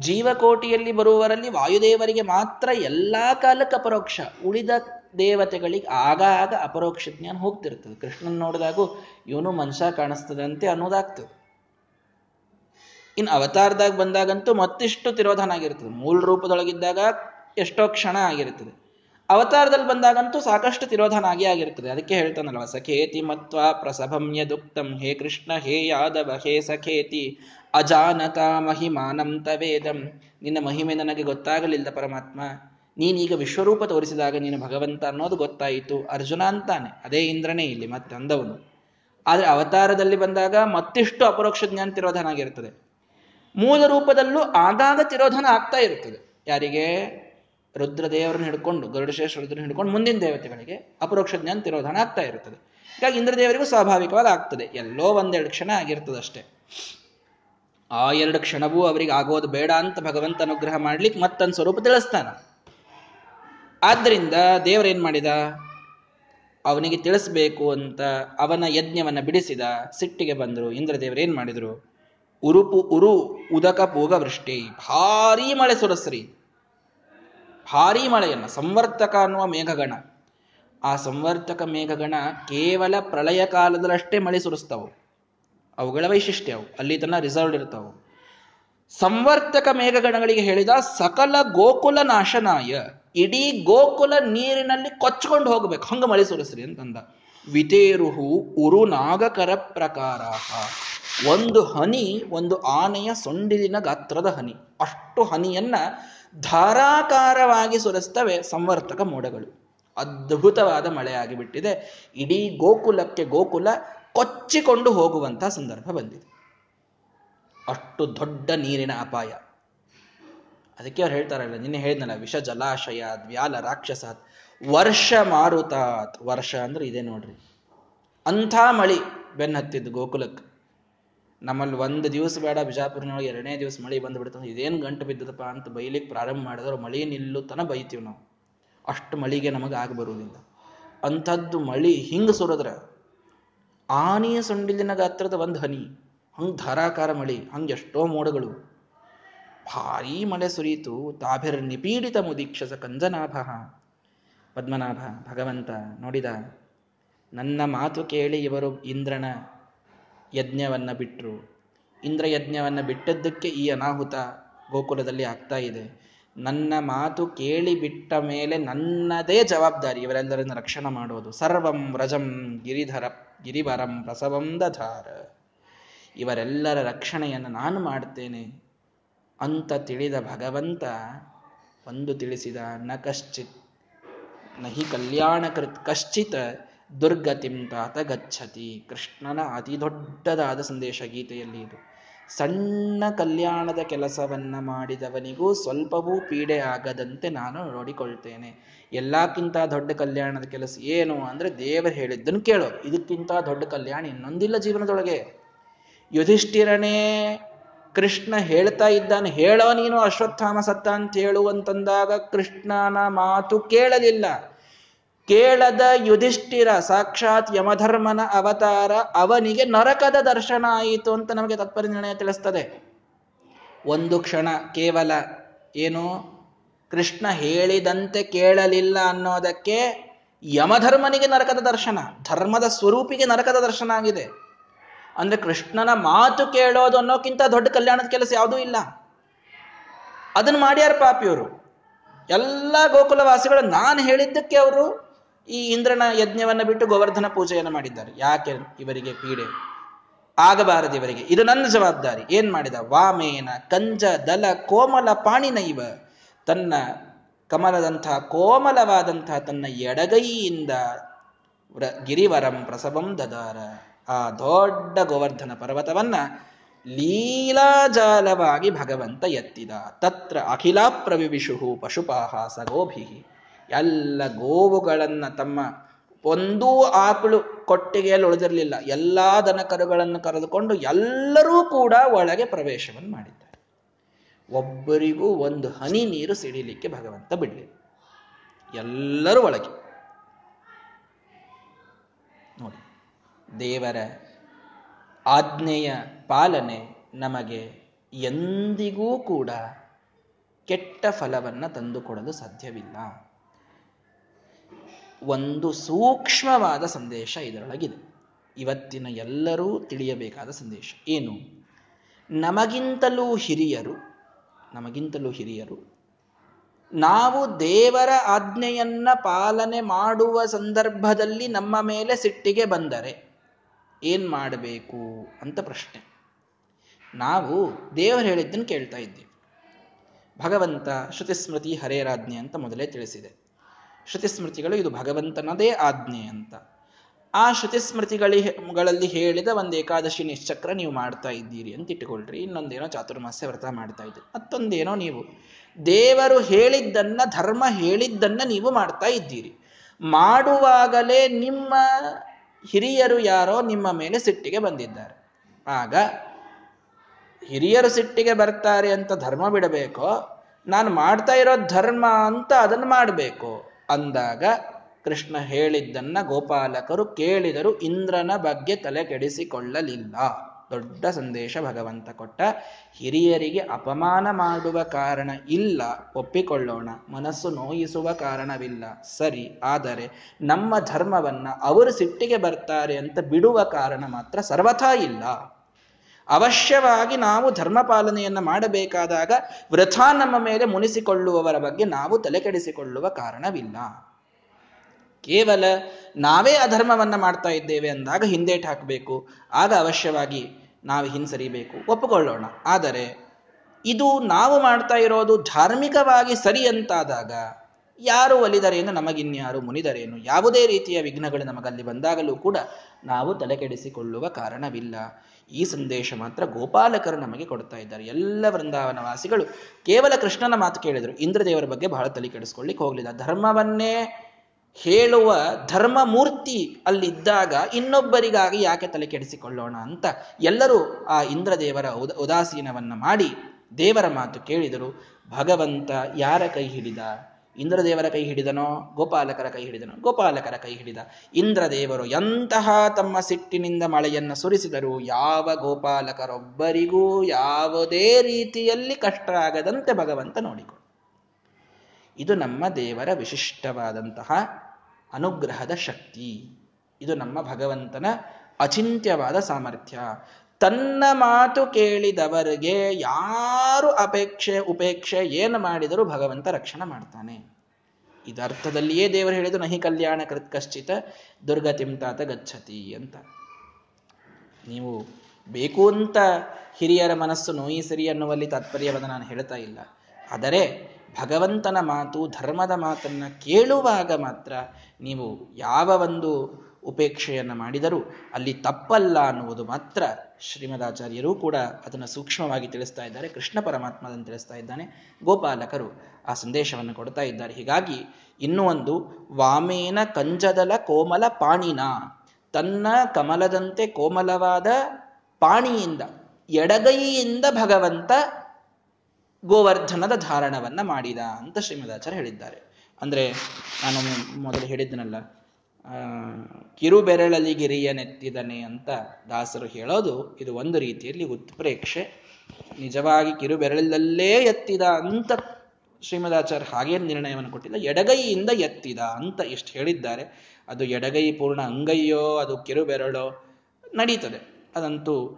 ಜೀವಕೋಟಿಯಲ್ಲಿ ಬರುವವರಲ್ಲಿ ವಾಯುದೇವರಿಗೆ ಮಾತ್ರ ಎಲ್ಲಾ ಕಾಲಕ್ಕೆ ಅಪರೋಕ್ಷ. ಉಳಿದ ದೇವತೆಗಳಿಗೆ ಆಗಾಗ ಅಪರೋಕ್ಷ ಜ್ಞಾನ ಹೋಗ್ತಿರ್ತದೆ. ಕೃಷ್ಣನ್ ನೋಡಿದಾಗೂ ಇವನು ಮನುಷ್ಯ ಕಾಣಿಸ್ತದಂತೆ ಅನ್ನೋದಾಗ್ತದೆ. ಇನ್ನು ಅವತಾರದಾಗ ಬಂದಾಗಂತೂ ಮತ್ತಿಷ್ಟು ತಿರೋಧನ ಆಗಿರ್ತದೆ. ಮೂಲ ರೂಪದೊಳಗಿದ್ದಾಗ ಎಷ್ಟೋ ಕ್ಷಣ ಆಗಿರ್ತದೆ. ಅವತಾರದಲ್ಲಿ ಬಂದಾಗಂತೂ ಸಾಕಷ್ಟು ತಿರೋಧನ ಆಗಿ ಆಗಿರ್ತದೆ. ಅದಕ್ಕೆ ಹೇಳ್ತಾನಲ್ವ ಸಖೇತಿ ಮತ್ವ ಪ್ರಸಭಮ್ಯ ದುಕ್ತಂ ಹೇ ಕೃಷ್ಣ, ಹೇ ಯಾದವ, ಹೇ ಸಖೇತಿ ಅಜಾನತ ಮಹಿಮಾನಂ ತವೇದಂ. ನಿನ್ನ ಮಹಿಮೆ ನನಗೆ ಗೊತ್ತಾಗಲಿಲ್ಲ ಪರಮಾತ್ಮ. ನೀನೀಗ ವಿಶ್ವರೂಪ ತೋರಿಸಿದಾಗ ನೀನು ಭಗವಂತ ಅನ್ನೋದು ಗೊತ್ತಾಯಿತು. ಅರ್ಜುನ ಅಂತಾನೆ. ಅದೇ ಇಂದ್ರನೇ ಇಲ್ಲಿ ಮತ್ತೆ ಅಂದವನು ಆದರೆ ಅವತಾರದಲ್ಲಿ ಬಂದಾಗ ಮತ್ತಿಷ್ಟು ಅಪರೋಕ್ಷ ಜ್ಞಾನ ತಿರೋಧಾನ ಮೂಲ ರೂಪದಲ್ಲೂ ಆಗಾಗ ತಿರೋಧನ ಆಗ್ತಾ ಇರುತ್ತದೆ. ಯಾರಿಗೆ? ರುದ್ರದೇವರನ್ನು ಹಿಡ್ಕೊಂಡು ಗರುಡಶೇಷ ರುದ್ರನ ಹಿಡ್ಕೊಂಡು ಮುಂದಿನ ದೇವತೆಗಳಿಗೆ ಅಪರೋಕ್ಷ ಜ್ಞಾನ ತಿರೋಧನ ಆಗ್ತಾ ಇರುತ್ತದೆ. ಹೀಗಾಗಿ ಇಂದ್ರದೇವರಿಗೂ ಸ್ವಾಭಾವಿಕವಾಗಿ ಆಗ್ತದೆ ಎಲ್ಲೋ ಒಂದೆರಡು ಕ್ಷಣ ಆಗಿರ್ತದೆ ಅಷ್ಟೇ. ಆ ಎರಡು ಕ್ಷಣವೂ ಅವರಿಗೆ ಆಗೋದು ಬೇಡ ಅಂತ ಭಗವಂತ ಅನುಗ್ರಹ ಮಾಡ್ಲಿಕ್ಕೆ ಮತ್ತೊಂದು ಸ್ವರೂಪ ತಿಳಿಸ್ತಾನ. ಆದ್ದರಿಂದ ದೇವರೇನ್ ಮಾಡಿದ? ಅವನಿಗೆ ತಿಳಿಸ್ಬೇಕು ಅಂತ ಅವನ ಯಜ್ಞವನ್ನ ಬಿಡಿಸಿದ ಸಿಟ್ಟಿಗೆ ಬಂದರು. ಇಂದ್ರದೇವರೇನ್ ಮಾಡಿದ್ರು? ಉರುಪು, ಉರು, ಉದಕ ಪೋಗ ವೃಷ್ಟಿ. ಭಾರೀ ಮಳೆ ಸುರಸ್ರಿ. ಭಾರೀ ಮಳೆಯನ್ನ ಸಂವರ್ತಕ ಅನ್ನುವ ಮೇಘಗಣ. ಆ ಸಂವರ್ತಕ ಮೇಘಗಣ ಕೇವಲ ಪ್ರಳಯ ಕಾಲದಲ್ಲಷ್ಟೇ ಮಳೆ ಸುರಿಸ್ತಾವು. ಅವುಗಳ ವೈಶಿಷ್ಟ್ಯ ಅವು, ಅಲ್ಲಿ ತನ್ನ ರಿಸರ್ವ್ಡ್ ಇರ್ತಾವು. ಸಂವರ್ತಕ ಮೇಘಗಣಗಳಿಗೆ ಹೇಳಿದ ಸಕಲ ಗೋಕುಲ ನಾಶನಾಯ, ಇಡೀ ಗೋಕುಲ ನೀರಿನಲ್ಲಿ ಕೊಚ್ಕೊಂಡು ಹೋಗ್ಬೇಕು. ಹಂಗ ಮಳೆ ಸುರಿಸ್ರಿ ಅಂತಂದ. ವಿತೇರುಹು ಉರು ನಾಗಕರ ಪ್ರಕಾರ ಒಂದು ಹನಿ, ಒಂದು ಆನೆಯ ಸೊಂಡಿಲಿನ ಗಾತ್ರದ ಹನಿ. ಅಷ್ಟು ಹನಿಯನ್ನ ಧಾರಾಕಾರವಾಗಿ ಸುರಿಸ್ತವೆ ಸಂವರ್ತಕ ಮೋಡಗಳು. ಅದ್ಭುತವಾದ ಮಳೆ ಆಗಿಬಿಟ್ಟಿದೆ. ಇಡೀ ಗೋಕುಲಕ್ಕೆ ಗೋಕುಲ ಕೊಚ್ಚಿಕೊಂಡು ಹೋಗುವಂತಹ ಸಂದರ್ಭ ಬಂದಿದೆ. ಅಷ್ಟು ದೊಡ್ಡ ನೀರಿನ ಅಪಾಯ. ಅದಕ್ಕೆ ಅವ್ರು ಹೇಳ್ತಾರಲ್ಲ, ನಿನ್ನೆ ಹೇಳಿದ್ನಲ್ಲ, ವಿಷ ಜಲಾಶಯ ದ್ವ್ಯಾಲ ರಾಕ್ಷಸ ವರ್ಷ ಮಾರುತಾತ್. ವರ್ಷ ಅಂದ್ರೆ ಇದೆ ನೋಡ್ರಿ. ಅಂಥ ಮಳಿ ಬೆನ್ನತ್ತಿದ್ದು ಗೋಕುಲಕ್ಕೆ. ನಮ್ಮಲ್ಲಿ ಒಂದು ದಿವಸ ಬೇಡ, ಬಿಜಾಪುರನೊಳಗೆ ಎರಡನೇ ದಿವಸ ಮಳಿ ಬಂದ್ಬಿಡ್ತದೆ ಇದೇನು ಗಂಟು ಬಿದ್ದದಪ್ಪ ಅಂತ ಬೈಲಿಕ್ಕೆ ಪ್ರಾರಂಭ ಮಾಡಿದ್ರೆ. ಮಳಿ ನಿಲ್ಲುತನ ಬೈತೀವಿ ನಾವು. ಅಷ್ಟು ಮಳಿಗೆ ನಮಗೆ ಆಗ ಬರುವುದಿಲ್ಲ. ಅಂಥದ್ದು ಮಳಿ ಹಿಂಗೆ ಸುರದ್ರ ಆನೆಯ ಸೊಂಡಿಲಿನ ಗಾತ್ರದ ಒಂದು ಹನಿ, ಹಂಗೆ ಧಾರಾಕಾರ ಮಳಿ, ಹಂಗೆ ಎಷ್ಟೋ ಮೋಡಗಳು. ಭಾರೀ ಮಳೆ ಸುರಿಯಿತು. ತಾಭಿರ ನಿಪೀಡಿತ ಮುದೀಕ್ಷಸ ಕಂಜನಾಭ. ಪದ್ಮನಾಭ, ಭಗವಂತ ನೋಡಿದ, ನನ್ನ ಮಾತು ಕೇಳಿ ಇವರು ಇಂದ್ರನ ಯಜ್ಞವನ್ನ ಬಿಟ್ಟರು ಇಂದ್ರ ಯಜ್ಞವನ್ನ ಬಿಟ್ಟದ್ದಕ್ಕೆ ಈ ಅನಾಹುತ ಗೋಕುಲದಲ್ಲಿ ಆಗ್ತಾ ಇದೆ. ನನ್ನ ಮಾತು ಕೇಳಿ ಬಿಟ್ಟ ಮೇಲೆ ನನ್ನದೇ ಜವಾಬ್ದಾರಿ ಇವರೆಲ್ಲರನ್ನ ರಕ್ಷಣೆ ಮಾಡೋದು. ಸರ್ವಂ ವ್ರಜಂ ಗಿರಿಧರ, ಗಿರಿವರಂ ಪ್ರಸವಂ ದಧಾರ. ಇವರೆಲ್ಲರ ರಕ್ಷಣೆಯನ್ನು ನಾನು ಮಾಡ್ತೇನೆ. ಅಂತ ತಿಳಿದ ಭಗವಂತ ಒಂದು ತಿಳಿಸಿದ, ನ ಕಶ್ಚಿತ್ ನಹಿ ಕಲ್ಯಾಣಕೃತ್ ಕಶ್ಚಿತ್ ದುರ್ಗತಿಂ ತಾತ ಗಚ್ಚತಿ. ಕೃಷ್ಣನ ಅತಿ ದೊಡ್ಡದಾದ ಸಂದೇಶ ಗೀತೆಯಲ್ಲಿ ಇದು. ಸಣ್ಣ ಕಲ್ಯಾಣದ ಕೆಲಸವನ್ನ ಮಾಡಿದವನಿಗೂ ಸ್ವಲ್ಪವೂ ಪೀಡೆ ಆಗದಂತೆ ನಾನು ನೋಡಿಕೊಳ್ತೇನೆ. ಎಲ್ಲಕ್ಕಿಂತ ದೊಡ್ಡ ಕಲ್ಯಾಣದ ಕೆಲಸ ಏನು ಅಂದ್ರೆ ದೇವರು ಹೇಳಿದ್ದನ್ನು ಕೇಳೋ. ಇದಕ್ಕಿಂತ ದೊಡ್ಡ ಕಲ್ಯಾಣ ಇನ್ನೊಂದಿಲ್ಲ ಜೀವನದೊಳಗೆ. ಯುಧಿಷ್ಠಿರನೇ ಕೃಷ್ಣ ಹೇಳ್ತಾ ಇದ್ದಾನೆ. ಹೇಳೋ ನೀನು ಅಶ್ವತ್ಥಾಮ ಸತ್ತ ಅಂತ ಹೇಳುವಂತಂದಾಗ ಕೃಷ್ಣನ ಮಾತು ಕೇಳಲಿಲ್ಲ. ಕೇಳದ ಯುಧಿಷ್ಠಿರ, ಸಾಕ್ಷಾತ್ ಯಮಧರ್ಮನ ಅವತಾರ, ಅವನಿಗೆ ನರಕದ ದರ್ಶನ ಆಯಿತು ಅಂತ ನಮಗೆ ತತ್ಪರಿ ನಿರ್ಣಯ ತಿಳಿಸ್ತದೆ. ಒಂದು ಕ್ಷಣ ಕೇವಲ, ಏನು? ಕೃಷ್ಣ ಹೇಳಿದಂತೆ ಕೇಳಲಿಲ್ಲ ಅನ್ನೋದಕ್ಕೆ ಯಮಧರ್ಮನಿಗೆ ನರಕದ ದರ್ಶನ, ಧರ್ಮದ ಸ್ವರೂಪಿಗೆ ನರಕದ ದರ್ಶನ ಆಗಿದೆ. ಅಂದ್ರೆ ಕೃಷ್ಣನ ಮಾತು ಕೇಳೋದು ಅನ್ನೋಕ್ಕಿಂತ ದೊಡ್ಡ ಕಲ್ಯಾಣದ ಕೆಲಸ ಯಾವುದೂ ಇಲ್ಲ. ಅದನ್ನು ಮಾಡ್ಯಾರ ಪಾಪಿಯವರು. ಎಲ್ಲ ಗೋಕುಲವಾಸಿಗಳು, ನಾನು ಹೇಳಿದ್ದಕ್ಕೆ ಅವರು ಈ ಇಂದ್ರನ ಯಜ್ಞವನ್ನ ಬಿಟ್ಟು ಗೋವರ್ಧನ ಪೂಜೆಯನ್ನು ಮಾಡಿದ್ದಾರೆ. ಯಾಕೆ ಇವರಿಗೆ ಪೀಡೆ? ಆಗಬಾರದು ಇವರಿಗೆ. ಇದು ನನ್ನ ಜವಾಬ್ದಾರಿ. ಏನ್ ಮಾಡಿದ? ವಾಮೇನ ಕಂಜ ದಲ ಕೋಮಲ ಪಾಣಿನೈವ. ತನ್ನ ಕಮಲದಂತಹ ಕೋಮಲವಾದಂತಹ ತನ್ನ ಎಡಗೈಯಿಂದ ಗಿರಿವರಂ ಪ್ರಸವಂ ದದಾರ. ಆ ದೊಡ್ಡ ಗೋವರ್ಧನ ಪರ್ವತವನ್ನ ಲೀಲಾಜಾಲವಾಗಿ ಭಗವಂತ ಎತ್ತಿದ. ತತ್ರ ಅಖಿಲಾ ಪ್ರವಿವಿಷು ಪಶುಪಾಹ ಸಗೋಭಿ ಎಲ್ಲ ಗೋವುಗಳನ್ನು ತಮ್ಮ ಒಂದೂ ಆಕಳು ಕೊಟ್ಟಿಗೆಯಲ್ಲಿ ಉಳಿದಿರಲಿಲ್ಲ. ಎಲ್ಲ ದನ ಕರುಗಳನ್ನು ಕರೆದುಕೊಂಡು ಎಲ್ಲರೂ ಕೂಡ ಒಳಗೆ ಪ್ರವೇಶವನ್ನು ಮಾಡಿದ್ದಾರೆ. ಒಬ್ಬರಿಗೂ ಒಂದು ಹನಿ ನೀರು ಸಿಡಿಲಿಕ್ಕೆ ಭಗವಂತ ಬಿಡಲಿಲ್ಲ. ಎಲ್ಲರೂ ಒಳಗೆ. ನೋಡಿ, ದೇವರ ಆಜ್ಞೆಯ ಪಾಲನೆ ನಮಗೆ ಎಂದಿಗೂ ಕೂಡ ಕೆಟ್ಟ ಫಲವನ್ನು ತಂದುಕೊಡಲು ಸಾಧ್ಯವಿಲ್ಲ. ಒಂದು ಸೂಕ್ಷ್ಮವಾದ ಸಂದೇಶ ಇದರೊಳಗಿದೆ. ಇವತ್ತಿನ ಎಲ್ಲರೂ ತಿಳಿಯಬೇಕಾದ ಸಂದೇಶ ಏನು? ನಮಗಿಂತಲೂ ಹಿರಿಯರು ನಮಗಿಂತಲೂ ಹಿರಿಯರು, ನಾವು ದೇವರ ಆಜ್ಞೆಯನ್ನ ಪಾಲನೆ ಮಾಡುವ ಸಂದರ್ಭದಲ್ಲಿ ನಮ್ಮ ಮೇಲೆ ಸಿಟ್ಟಿಗೆ ಬಂದರೆ ಏನ್ ಮಾಡಬೇಕು ಅಂತ ಪ್ರಶ್ನೆ. ನಾವು ದೇವರು ಹೇಳಿದ್ದನ್ನು ಕೇಳ್ತಾ ಇದ್ದೀವಿ. ಭಗವಂತ ಶ್ರುತಿಸ್ಮೃತಿ ಹರೇರಾಜ್ಞೆ ಅಂತ ಮೊದಲೇ ತಿಳಿಸಿದೆ. ಶ್ರುತಿಸ್ಮೃತಿಗಳು ಇದು ಭಗವಂತನದೇ ಆಜ್ಞೆ ಅಂತ. ಆ ಶ್ರುತಿಸ್ಮೃತಿಗಳಲ್ಲಿ ಹೇಳಿದ ಒಂದು ಏಕಾದಶಿ ನಿಶ್ಚಕ್ರ ನೀವು ಮಾಡ್ತಾ ಇದ್ದೀರಿ ಅಂತ ಇಟ್ಟುಕೊಳ್ಳ್ರಿ ಇನ್ನೊಂದೇನೋ ಚಾತುರ್ಮಾಸ್ಯ ವ್ರತ ಮಾಡ್ತಾ ಇದ್ದೀರಿ ಮತ್ತೊಂದೇನೋ ನೀವು ದೇವರು ಹೇಳಿದ್ದನ್ನ, ಧರ್ಮ ಹೇಳಿದ್ದನ್ನ ನೀವು ಮಾಡ್ತಾ ಇದ್ದೀರಿ. ಮಾಡುವಾಗಲೇ ನಿಮ್ಮ ಹಿರಿಯರು ಯಾರೋ ನಿಮ್ಮ ಮೇಲೆ ಸಿಟ್ಟಿಗೆ ಬಂದಿದ್ದಾರೆ. ಆಗ ಹಿರಿಯರು ಸಿಟ್ಟಿಗೆ ಬರ್ತಾರೆ ಅಂತ ಧರ್ಮ ಬಿಡಬೇಕೋ? ನಾನು ಮಾಡ್ತಾ ಇರೋ ಧರ್ಮ ಅಂತ ಅದನ್ನು ಮಾಡಬೇಕು? ಅಂದಾಗ ಕೃಷ್ಣ ಹೇಳಿದ್ದನ್ನ ಗೋಪಾಲಕರು ಕೇಳಿದರು ಇಂದ್ರನ ಬಗ್ಗೆ ತಲೆ ಕೆಡಿಸಿಕೊಳ್ಳಲಿಲ್ಲ. ದೊಡ್ಡ ಸಂದೇಶ ಭಗವಂತ ಕೊಟ್ಟ. ಹಿರಿಯರಿಗೆ ಅಪಮಾನ ಮಾಡುವ ಕಾರಣ ಇಲ್ಲ. ಒಪ್ಪಿಕೊಳ್ಳೋಣ. ಮನಸ್ಸು ನೋಯಿಸುವ ಕಾರಣವಿಲ್ಲ. ಸರಿ, ಆದರೆ ನಮ್ಮ ಧರ್ಮವನ್ನ ಅವರು ಸಿಟ್ಟಿಗೆ ಬರ್ತಾರೆ ಅಂತ ಬಿಡುವ ಕಾರಣ ಮಾತ್ರ ಸರ್ವಥಾ ಇಲ್ಲ. ಅವಶ್ಯವಾಗಿ ನಾವು ಧರ್ಮ ಪಾಲನೆಯನ್ನು ಮಾಡಬೇಕಾದಾಗ ವೃಥಾ ನಮ್ಮ ಮೇಲೆ ಮುನಿಸಿಕೊಳ್ಳುವವರ ಬಗ್ಗೆ ನಾವು ತಲೆಕೆಡಿಸಿಕೊಳ್ಳುವ ಕಾರಣವಿಲ್ಲ. ಕೇವಲ ನಾವೇ ಅಧರ್ಮವನ್ನು ಮಾಡ್ತಾ ಇದ್ದೇವೆ ಅಂದಾಗ ಹಿಂದೇಟು ಹಾಕಬೇಕು. ಆಗ ಅವಶ್ಯವಾಗಿ ನಾವು ಹಿಂಸರಿಬೇಕು. ಒಪ್ಪಿಕೊಳ್ಳೋಣ. ಆದರೆ ಇದು ನಾವು ಮಾಡ್ತಾ ಇರೋದು ಧಾರ್ಮಿಕವಾಗಿ ಸರಿ ಅಂತಾದಾಗ ಯಾರು ಒಲಿದರೇನು, ನಮಗಿನ್ಯಾರು ಮುನಿದರೇನು, ಯಾವುದೇ ರೀತಿಯ ವಿಘ್ನಗಳು ನಮಗಲ್ಲಿ ಬಂದಾಗಲೂ ಕೂಡ ನಾವು ತಲೆಕೆಡಿಸಿಕೊಳ್ಳುವ ಕಾರಣವಿಲ್ಲ. ಈ ಸಂದೇಶ ಮಾತ್ರ ಗೋಪಾಲಕರು ನಮಗೆ ಕೊಡ್ತಾ ಇದ್ದಾರೆ. ಎಲ್ಲ ವೃಂದಾವನ ವಾಸಿಗಳು ಕೇವಲ ಕೃಷ್ಣನ ಮಾತು ಕೇಳಿದರು. ಇಂದ್ರದೇವರ ಬಗ್ಗೆ ಬಹಳ ತಲೆ ಕೆಡಿಸ್ಕೊಳ್ಳಿಕ್ಕೆ ಹೋಗಲಿಲ್ಲ. ಧರ್ಮವನ್ನೇ ಹೇಳುವ ಧರ್ಮ ಮೂರ್ತಿ ಅಲ್ಲಿದ್ದಾಗ ಇನ್ನೊಬ್ಬರಿಗಾಗಿ ಯಾಕೆ ತಲೆ ಕೆಡಿಸಿಕೊಳ್ಳೋಣ ಅಂತ ಎಲ್ಲರೂ ಆ ಇಂದ್ರದೇವರ ಉದ, ಉದಾಸೀನವನ್ನು ಮಾಡಿ ದೇವರ ಮಾತು ಕೇಳಿದರು. ಭಗವಂತ ಯಾರ ಕೈ ಹಿಡಿದ? ಇಂದ್ರದೇವರ ಕೈ ಹಿಡಿದನೋ, ಗೋಪಾಲಕರ ಕೈ ಹಿಡಿದನೋ, ಗೋಪಾಲಕರ ಕೈ ಹಿಡಿದ ಇಂದ್ರದೇವರು ಎಂತಹ ತಮ್ಮ ಸಿಟ್ಟಿನಿಂದ ಮಳೆಯನ್ನು ಸುರಿಸಿದರು ಯಾವ ಗೋಪಾಲಕರೊಬ್ಬರಿಗೂ ಯಾವುದೇ ರೀತಿಯಲ್ಲಿ ಕಷ್ಟ ಆಗದಂತೆ ಭಗವಂತ ನೋಡಿಕೊಂಡು. ಇದು ನಮ್ಮ ದೇವರ ವಿಶಿಷ್ಟವಾದಂತಹ ಅನುಗ್ರಹದ ಶಕ್ತಿ. ಇದು ನಮ್ಮ ಭಗವಂತನ ಅಚಿಂತ್ಯವಾದ ಸಾಮರ್ಥ್ಯ. ತನ್ನ ಮಾತು ಕೇಳಿದವರಿಗೆ ಯಾರು ಅಪೇಕ್ಷೆ, ಉಪೇಕ್ಷೆ ಏನು ಮಾಡಿದರೂ ಭಗವಂತ ರಕ್ಷಣೆ ಮಾಡ್ತಾನೆ. ಇದರ್ಥದಲ್ಲಿಯೇ ದೇವರು ಹೇಳಿದು ನಹಿ ಕಲ್ಯಾಣ ಕೃತ್ ಕಶ್ಚಿತ ದುರ್ಗತಿಂತಾತ ಗಚ್ಚತಿ ಅಂತ. ನೀವು ಬೇಕು ಅಂತ ಹಿರಿಯರ ಮನಸ್ಸು ನೋಯಿಸಿರಿ ಅನ್ನುವಲ್ಲಿ ತಾತ್ಪರ್ಯವನ್ನು ನಾನು ಹೇಳ್ತಾ ಇಲ್ಲ. ಆದರೆ ಭಗವಂತನ ಮಾತು, ಧರ್ಮದ ಮಾತನ್ನ ಕೇಳುವಾಗ ಮಾತ್ರ ನೀವು ಯಾವ ಒಂದು ಉಪೇಕ್ಷೆಯನ್ನು ಮಾಡಿದರೂ ಅಲ್ಲಿ ತಪ್ಪಲ್ಲ ಅನ್ನುವುದು ಮಾತ್ರ ಶ್ರೀಮದಾಚಾರ್ಯರು ಕೂಡ ಅದನ್ನು ಸೂಕ್ಷ್ಮವಾಗಿ ತಿಳಿಸ್ತಾ ಇದ್ದಾರೆ, ಕೃಷ್ಣ ಪರಮಾತ್ಮ ಅದನ್ನು ತಿಳಿಸ್ತಾ ಇದ್ದಾನೆ, ಗೋಪಾಲಕರು ಆ ಸಂದೇಶವನ್ನು ಕೊಡ್ತಾ ಇದ್ದಾರೆ. ಹೀಗಾಗಿ ಇನ್ನೂ ಒಂದು, ವಾಮೇನ ಕಂಜದಲ ಕೋಮಲ ಪಾಣಿನ, ತನ್ನ ಕಮಲದಂತೆ ಕೋಮಲವಾದ ಪಾಣಿಯಿಂದ, ಎಡಗೈಯಿಂದ ಭಗವಂತ ಗೋವರ್ಧನದ ಧಾರಣವನ್ನ ಮಾಡಿದ ಅಂತ ಶ್ರೀಮದಾಚಾರ್ಯ ಹೇಳಿದ್ದಾರೆ. ಅಂದ್ರೆ ನಾನು ಮೊದಲು ಹೇಳಿದ್ದನಲ್ಲ ಕಿರು ಬೆರಳಲ್ಲಿ ಗಿರಿಯ ನೆತ್ತಿದನೆ ಅಂತ ದಾಸರು ಹೇಳೋದು ಇದು ಒಂದು ರೀತಿಯಲ್ಲಿ ಉತ್ಪ್ರೇಕ್ಷೆ. ನಿಜವಾಗಿ ಕಿರು ಬೆರಳಲ್ಲೇ ಎತ್ತಿದ ಅಂತ ಶ್ರೀಮದಾಚಾರ್ಯ ಹಾಗೇನು ನಿರ್ಣಯವನ್ನು ಕೊಟ್ಟಿಲ್ಲ. ಎಡಗೈಯಿಂದ ಎತ್ತಿದ ಅಂತ ಇಷ್ಟು ಹೇಳಿದ್ದಾರೆ. ಅದು ಎಡಗೈ ಪೂರ್ಣ ಅಂಗೈಯೋ, ಅದು ಕಿರು ಬೆರಳೋ ನಡೀತದೆ. ಅದಂತೂ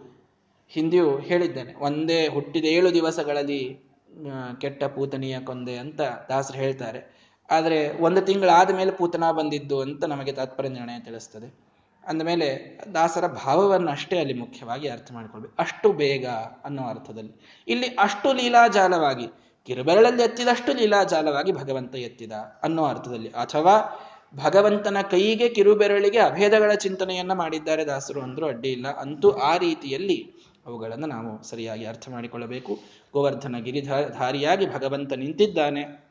ಹಿಂದಿಯೂ ಹೇಳಿದ್ದೇನೆ. ಒಂದೇ ಹುಟ್ಟಿದ ಏಳು ದಿವಸಗಳಲ್ಲಿ ಕೆಟ್ಟ ಪೂತನಿಯ ಕೊಂದೆ ಅಂತ ದಾಸರು ಹೇಳ್ತಾರೆ. ಆದರೆ ಒಂದು ತಿಂಗಳಾದ ಮೇಲೆ ಪೂತನ ಬಂದಿದ್ದು ಅಂತ ನಮಗೆ ತಾತ್ಪರ್ಯ ನಿರ್ಣಯ ತಿಳಿಸ್ತದೆ. ಅಂದಮೇಲೆ ದಾಸರ ಭಾವವನ್ನು ಅಷ್ಟೇ ಅಲ್ಲಿ ಮುಖ್ಯವಾಗಿ ಅರ್ಥ ಮಾಡಿಕೊಳ್ಬೇಕು. ಅಷ್ಟು ಬೇಗ ಅನ್ನೋ ಅರ್ಥದಲ್ಲಿ. ಇಲ್ಲಿ ಅಷ್ಟು ಲೀಲಾಜಾಲವಾಗಿ, ಕಿರುಬೆರಳಲ್ಲಿ ಎತ್ತಿದಷ್ಟು ಲೀಲಾಜಾಲವಾಗಿ ಭಗವಂತ ಎತ್ತಿದ ಅನ್ನೋ ಅರ್ಥದಲ್ಲಿ. ಅಥವಾ ಭಗವಂತನ ಕೈಗೆ ಕಿರುಬೆರಳಿಗೆ ಅಭೇದಗಳ ಚಿಂತನೆಯನ್ನ ಮಾಡಿದ್ದಾರೆ ದಾಸರು ಅಂದ್ರೂ ಅಡ್ಡಿ ಇಲ್ಲ. ಅಂತೂ ಆ ರೀತಿಯಲ್ಲಿ ಅವುಗಳನ್ನು ನಾವು ಸರಿಯಾಗಿ ಅರ್ಥ ಮಾಡಿಕೊಳ್ಳಬೇಕು. ಗೋವರ್ಧನ ಗಿರಿಧಾರಿಯಾಗಿ ಭಗವಂತ ನಿಂತಿದ್ದಾನೆ.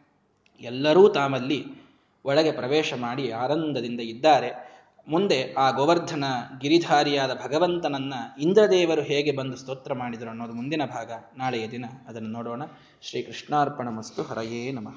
ಎಲ್ಲರೂ ತಾಮಲ್ಲಿ ಒಳಗೆ ಪ್ರವೇಶ ಮಾಡಿ ಆನಂದದಿಂದ ಇದ್ದಾರೆ. ಮುಂದೆ ಆ ಗೋವರ್ಧನ ಗಿರಿಧಾರಿಯಾದ ಭಗವಂತನನ್ನ ಇಂದ್ರದೇವರು ಹೇಗೆ ಬಂದು ಸ್ತೋತ್ರ ಮಾಡಿದರು ಅನ್ನೋದು ಮುಂದಿನ ಭಾಗ. ನಾಳೆಯ ದಿನ ಅದನ್ನು ನೋಡೋಣ. ಶ್ರೀ ಕೃಷ್ಣಾರ್ಪಣ ಮಸ್ತು ಹರಯೇ ನಮಃ.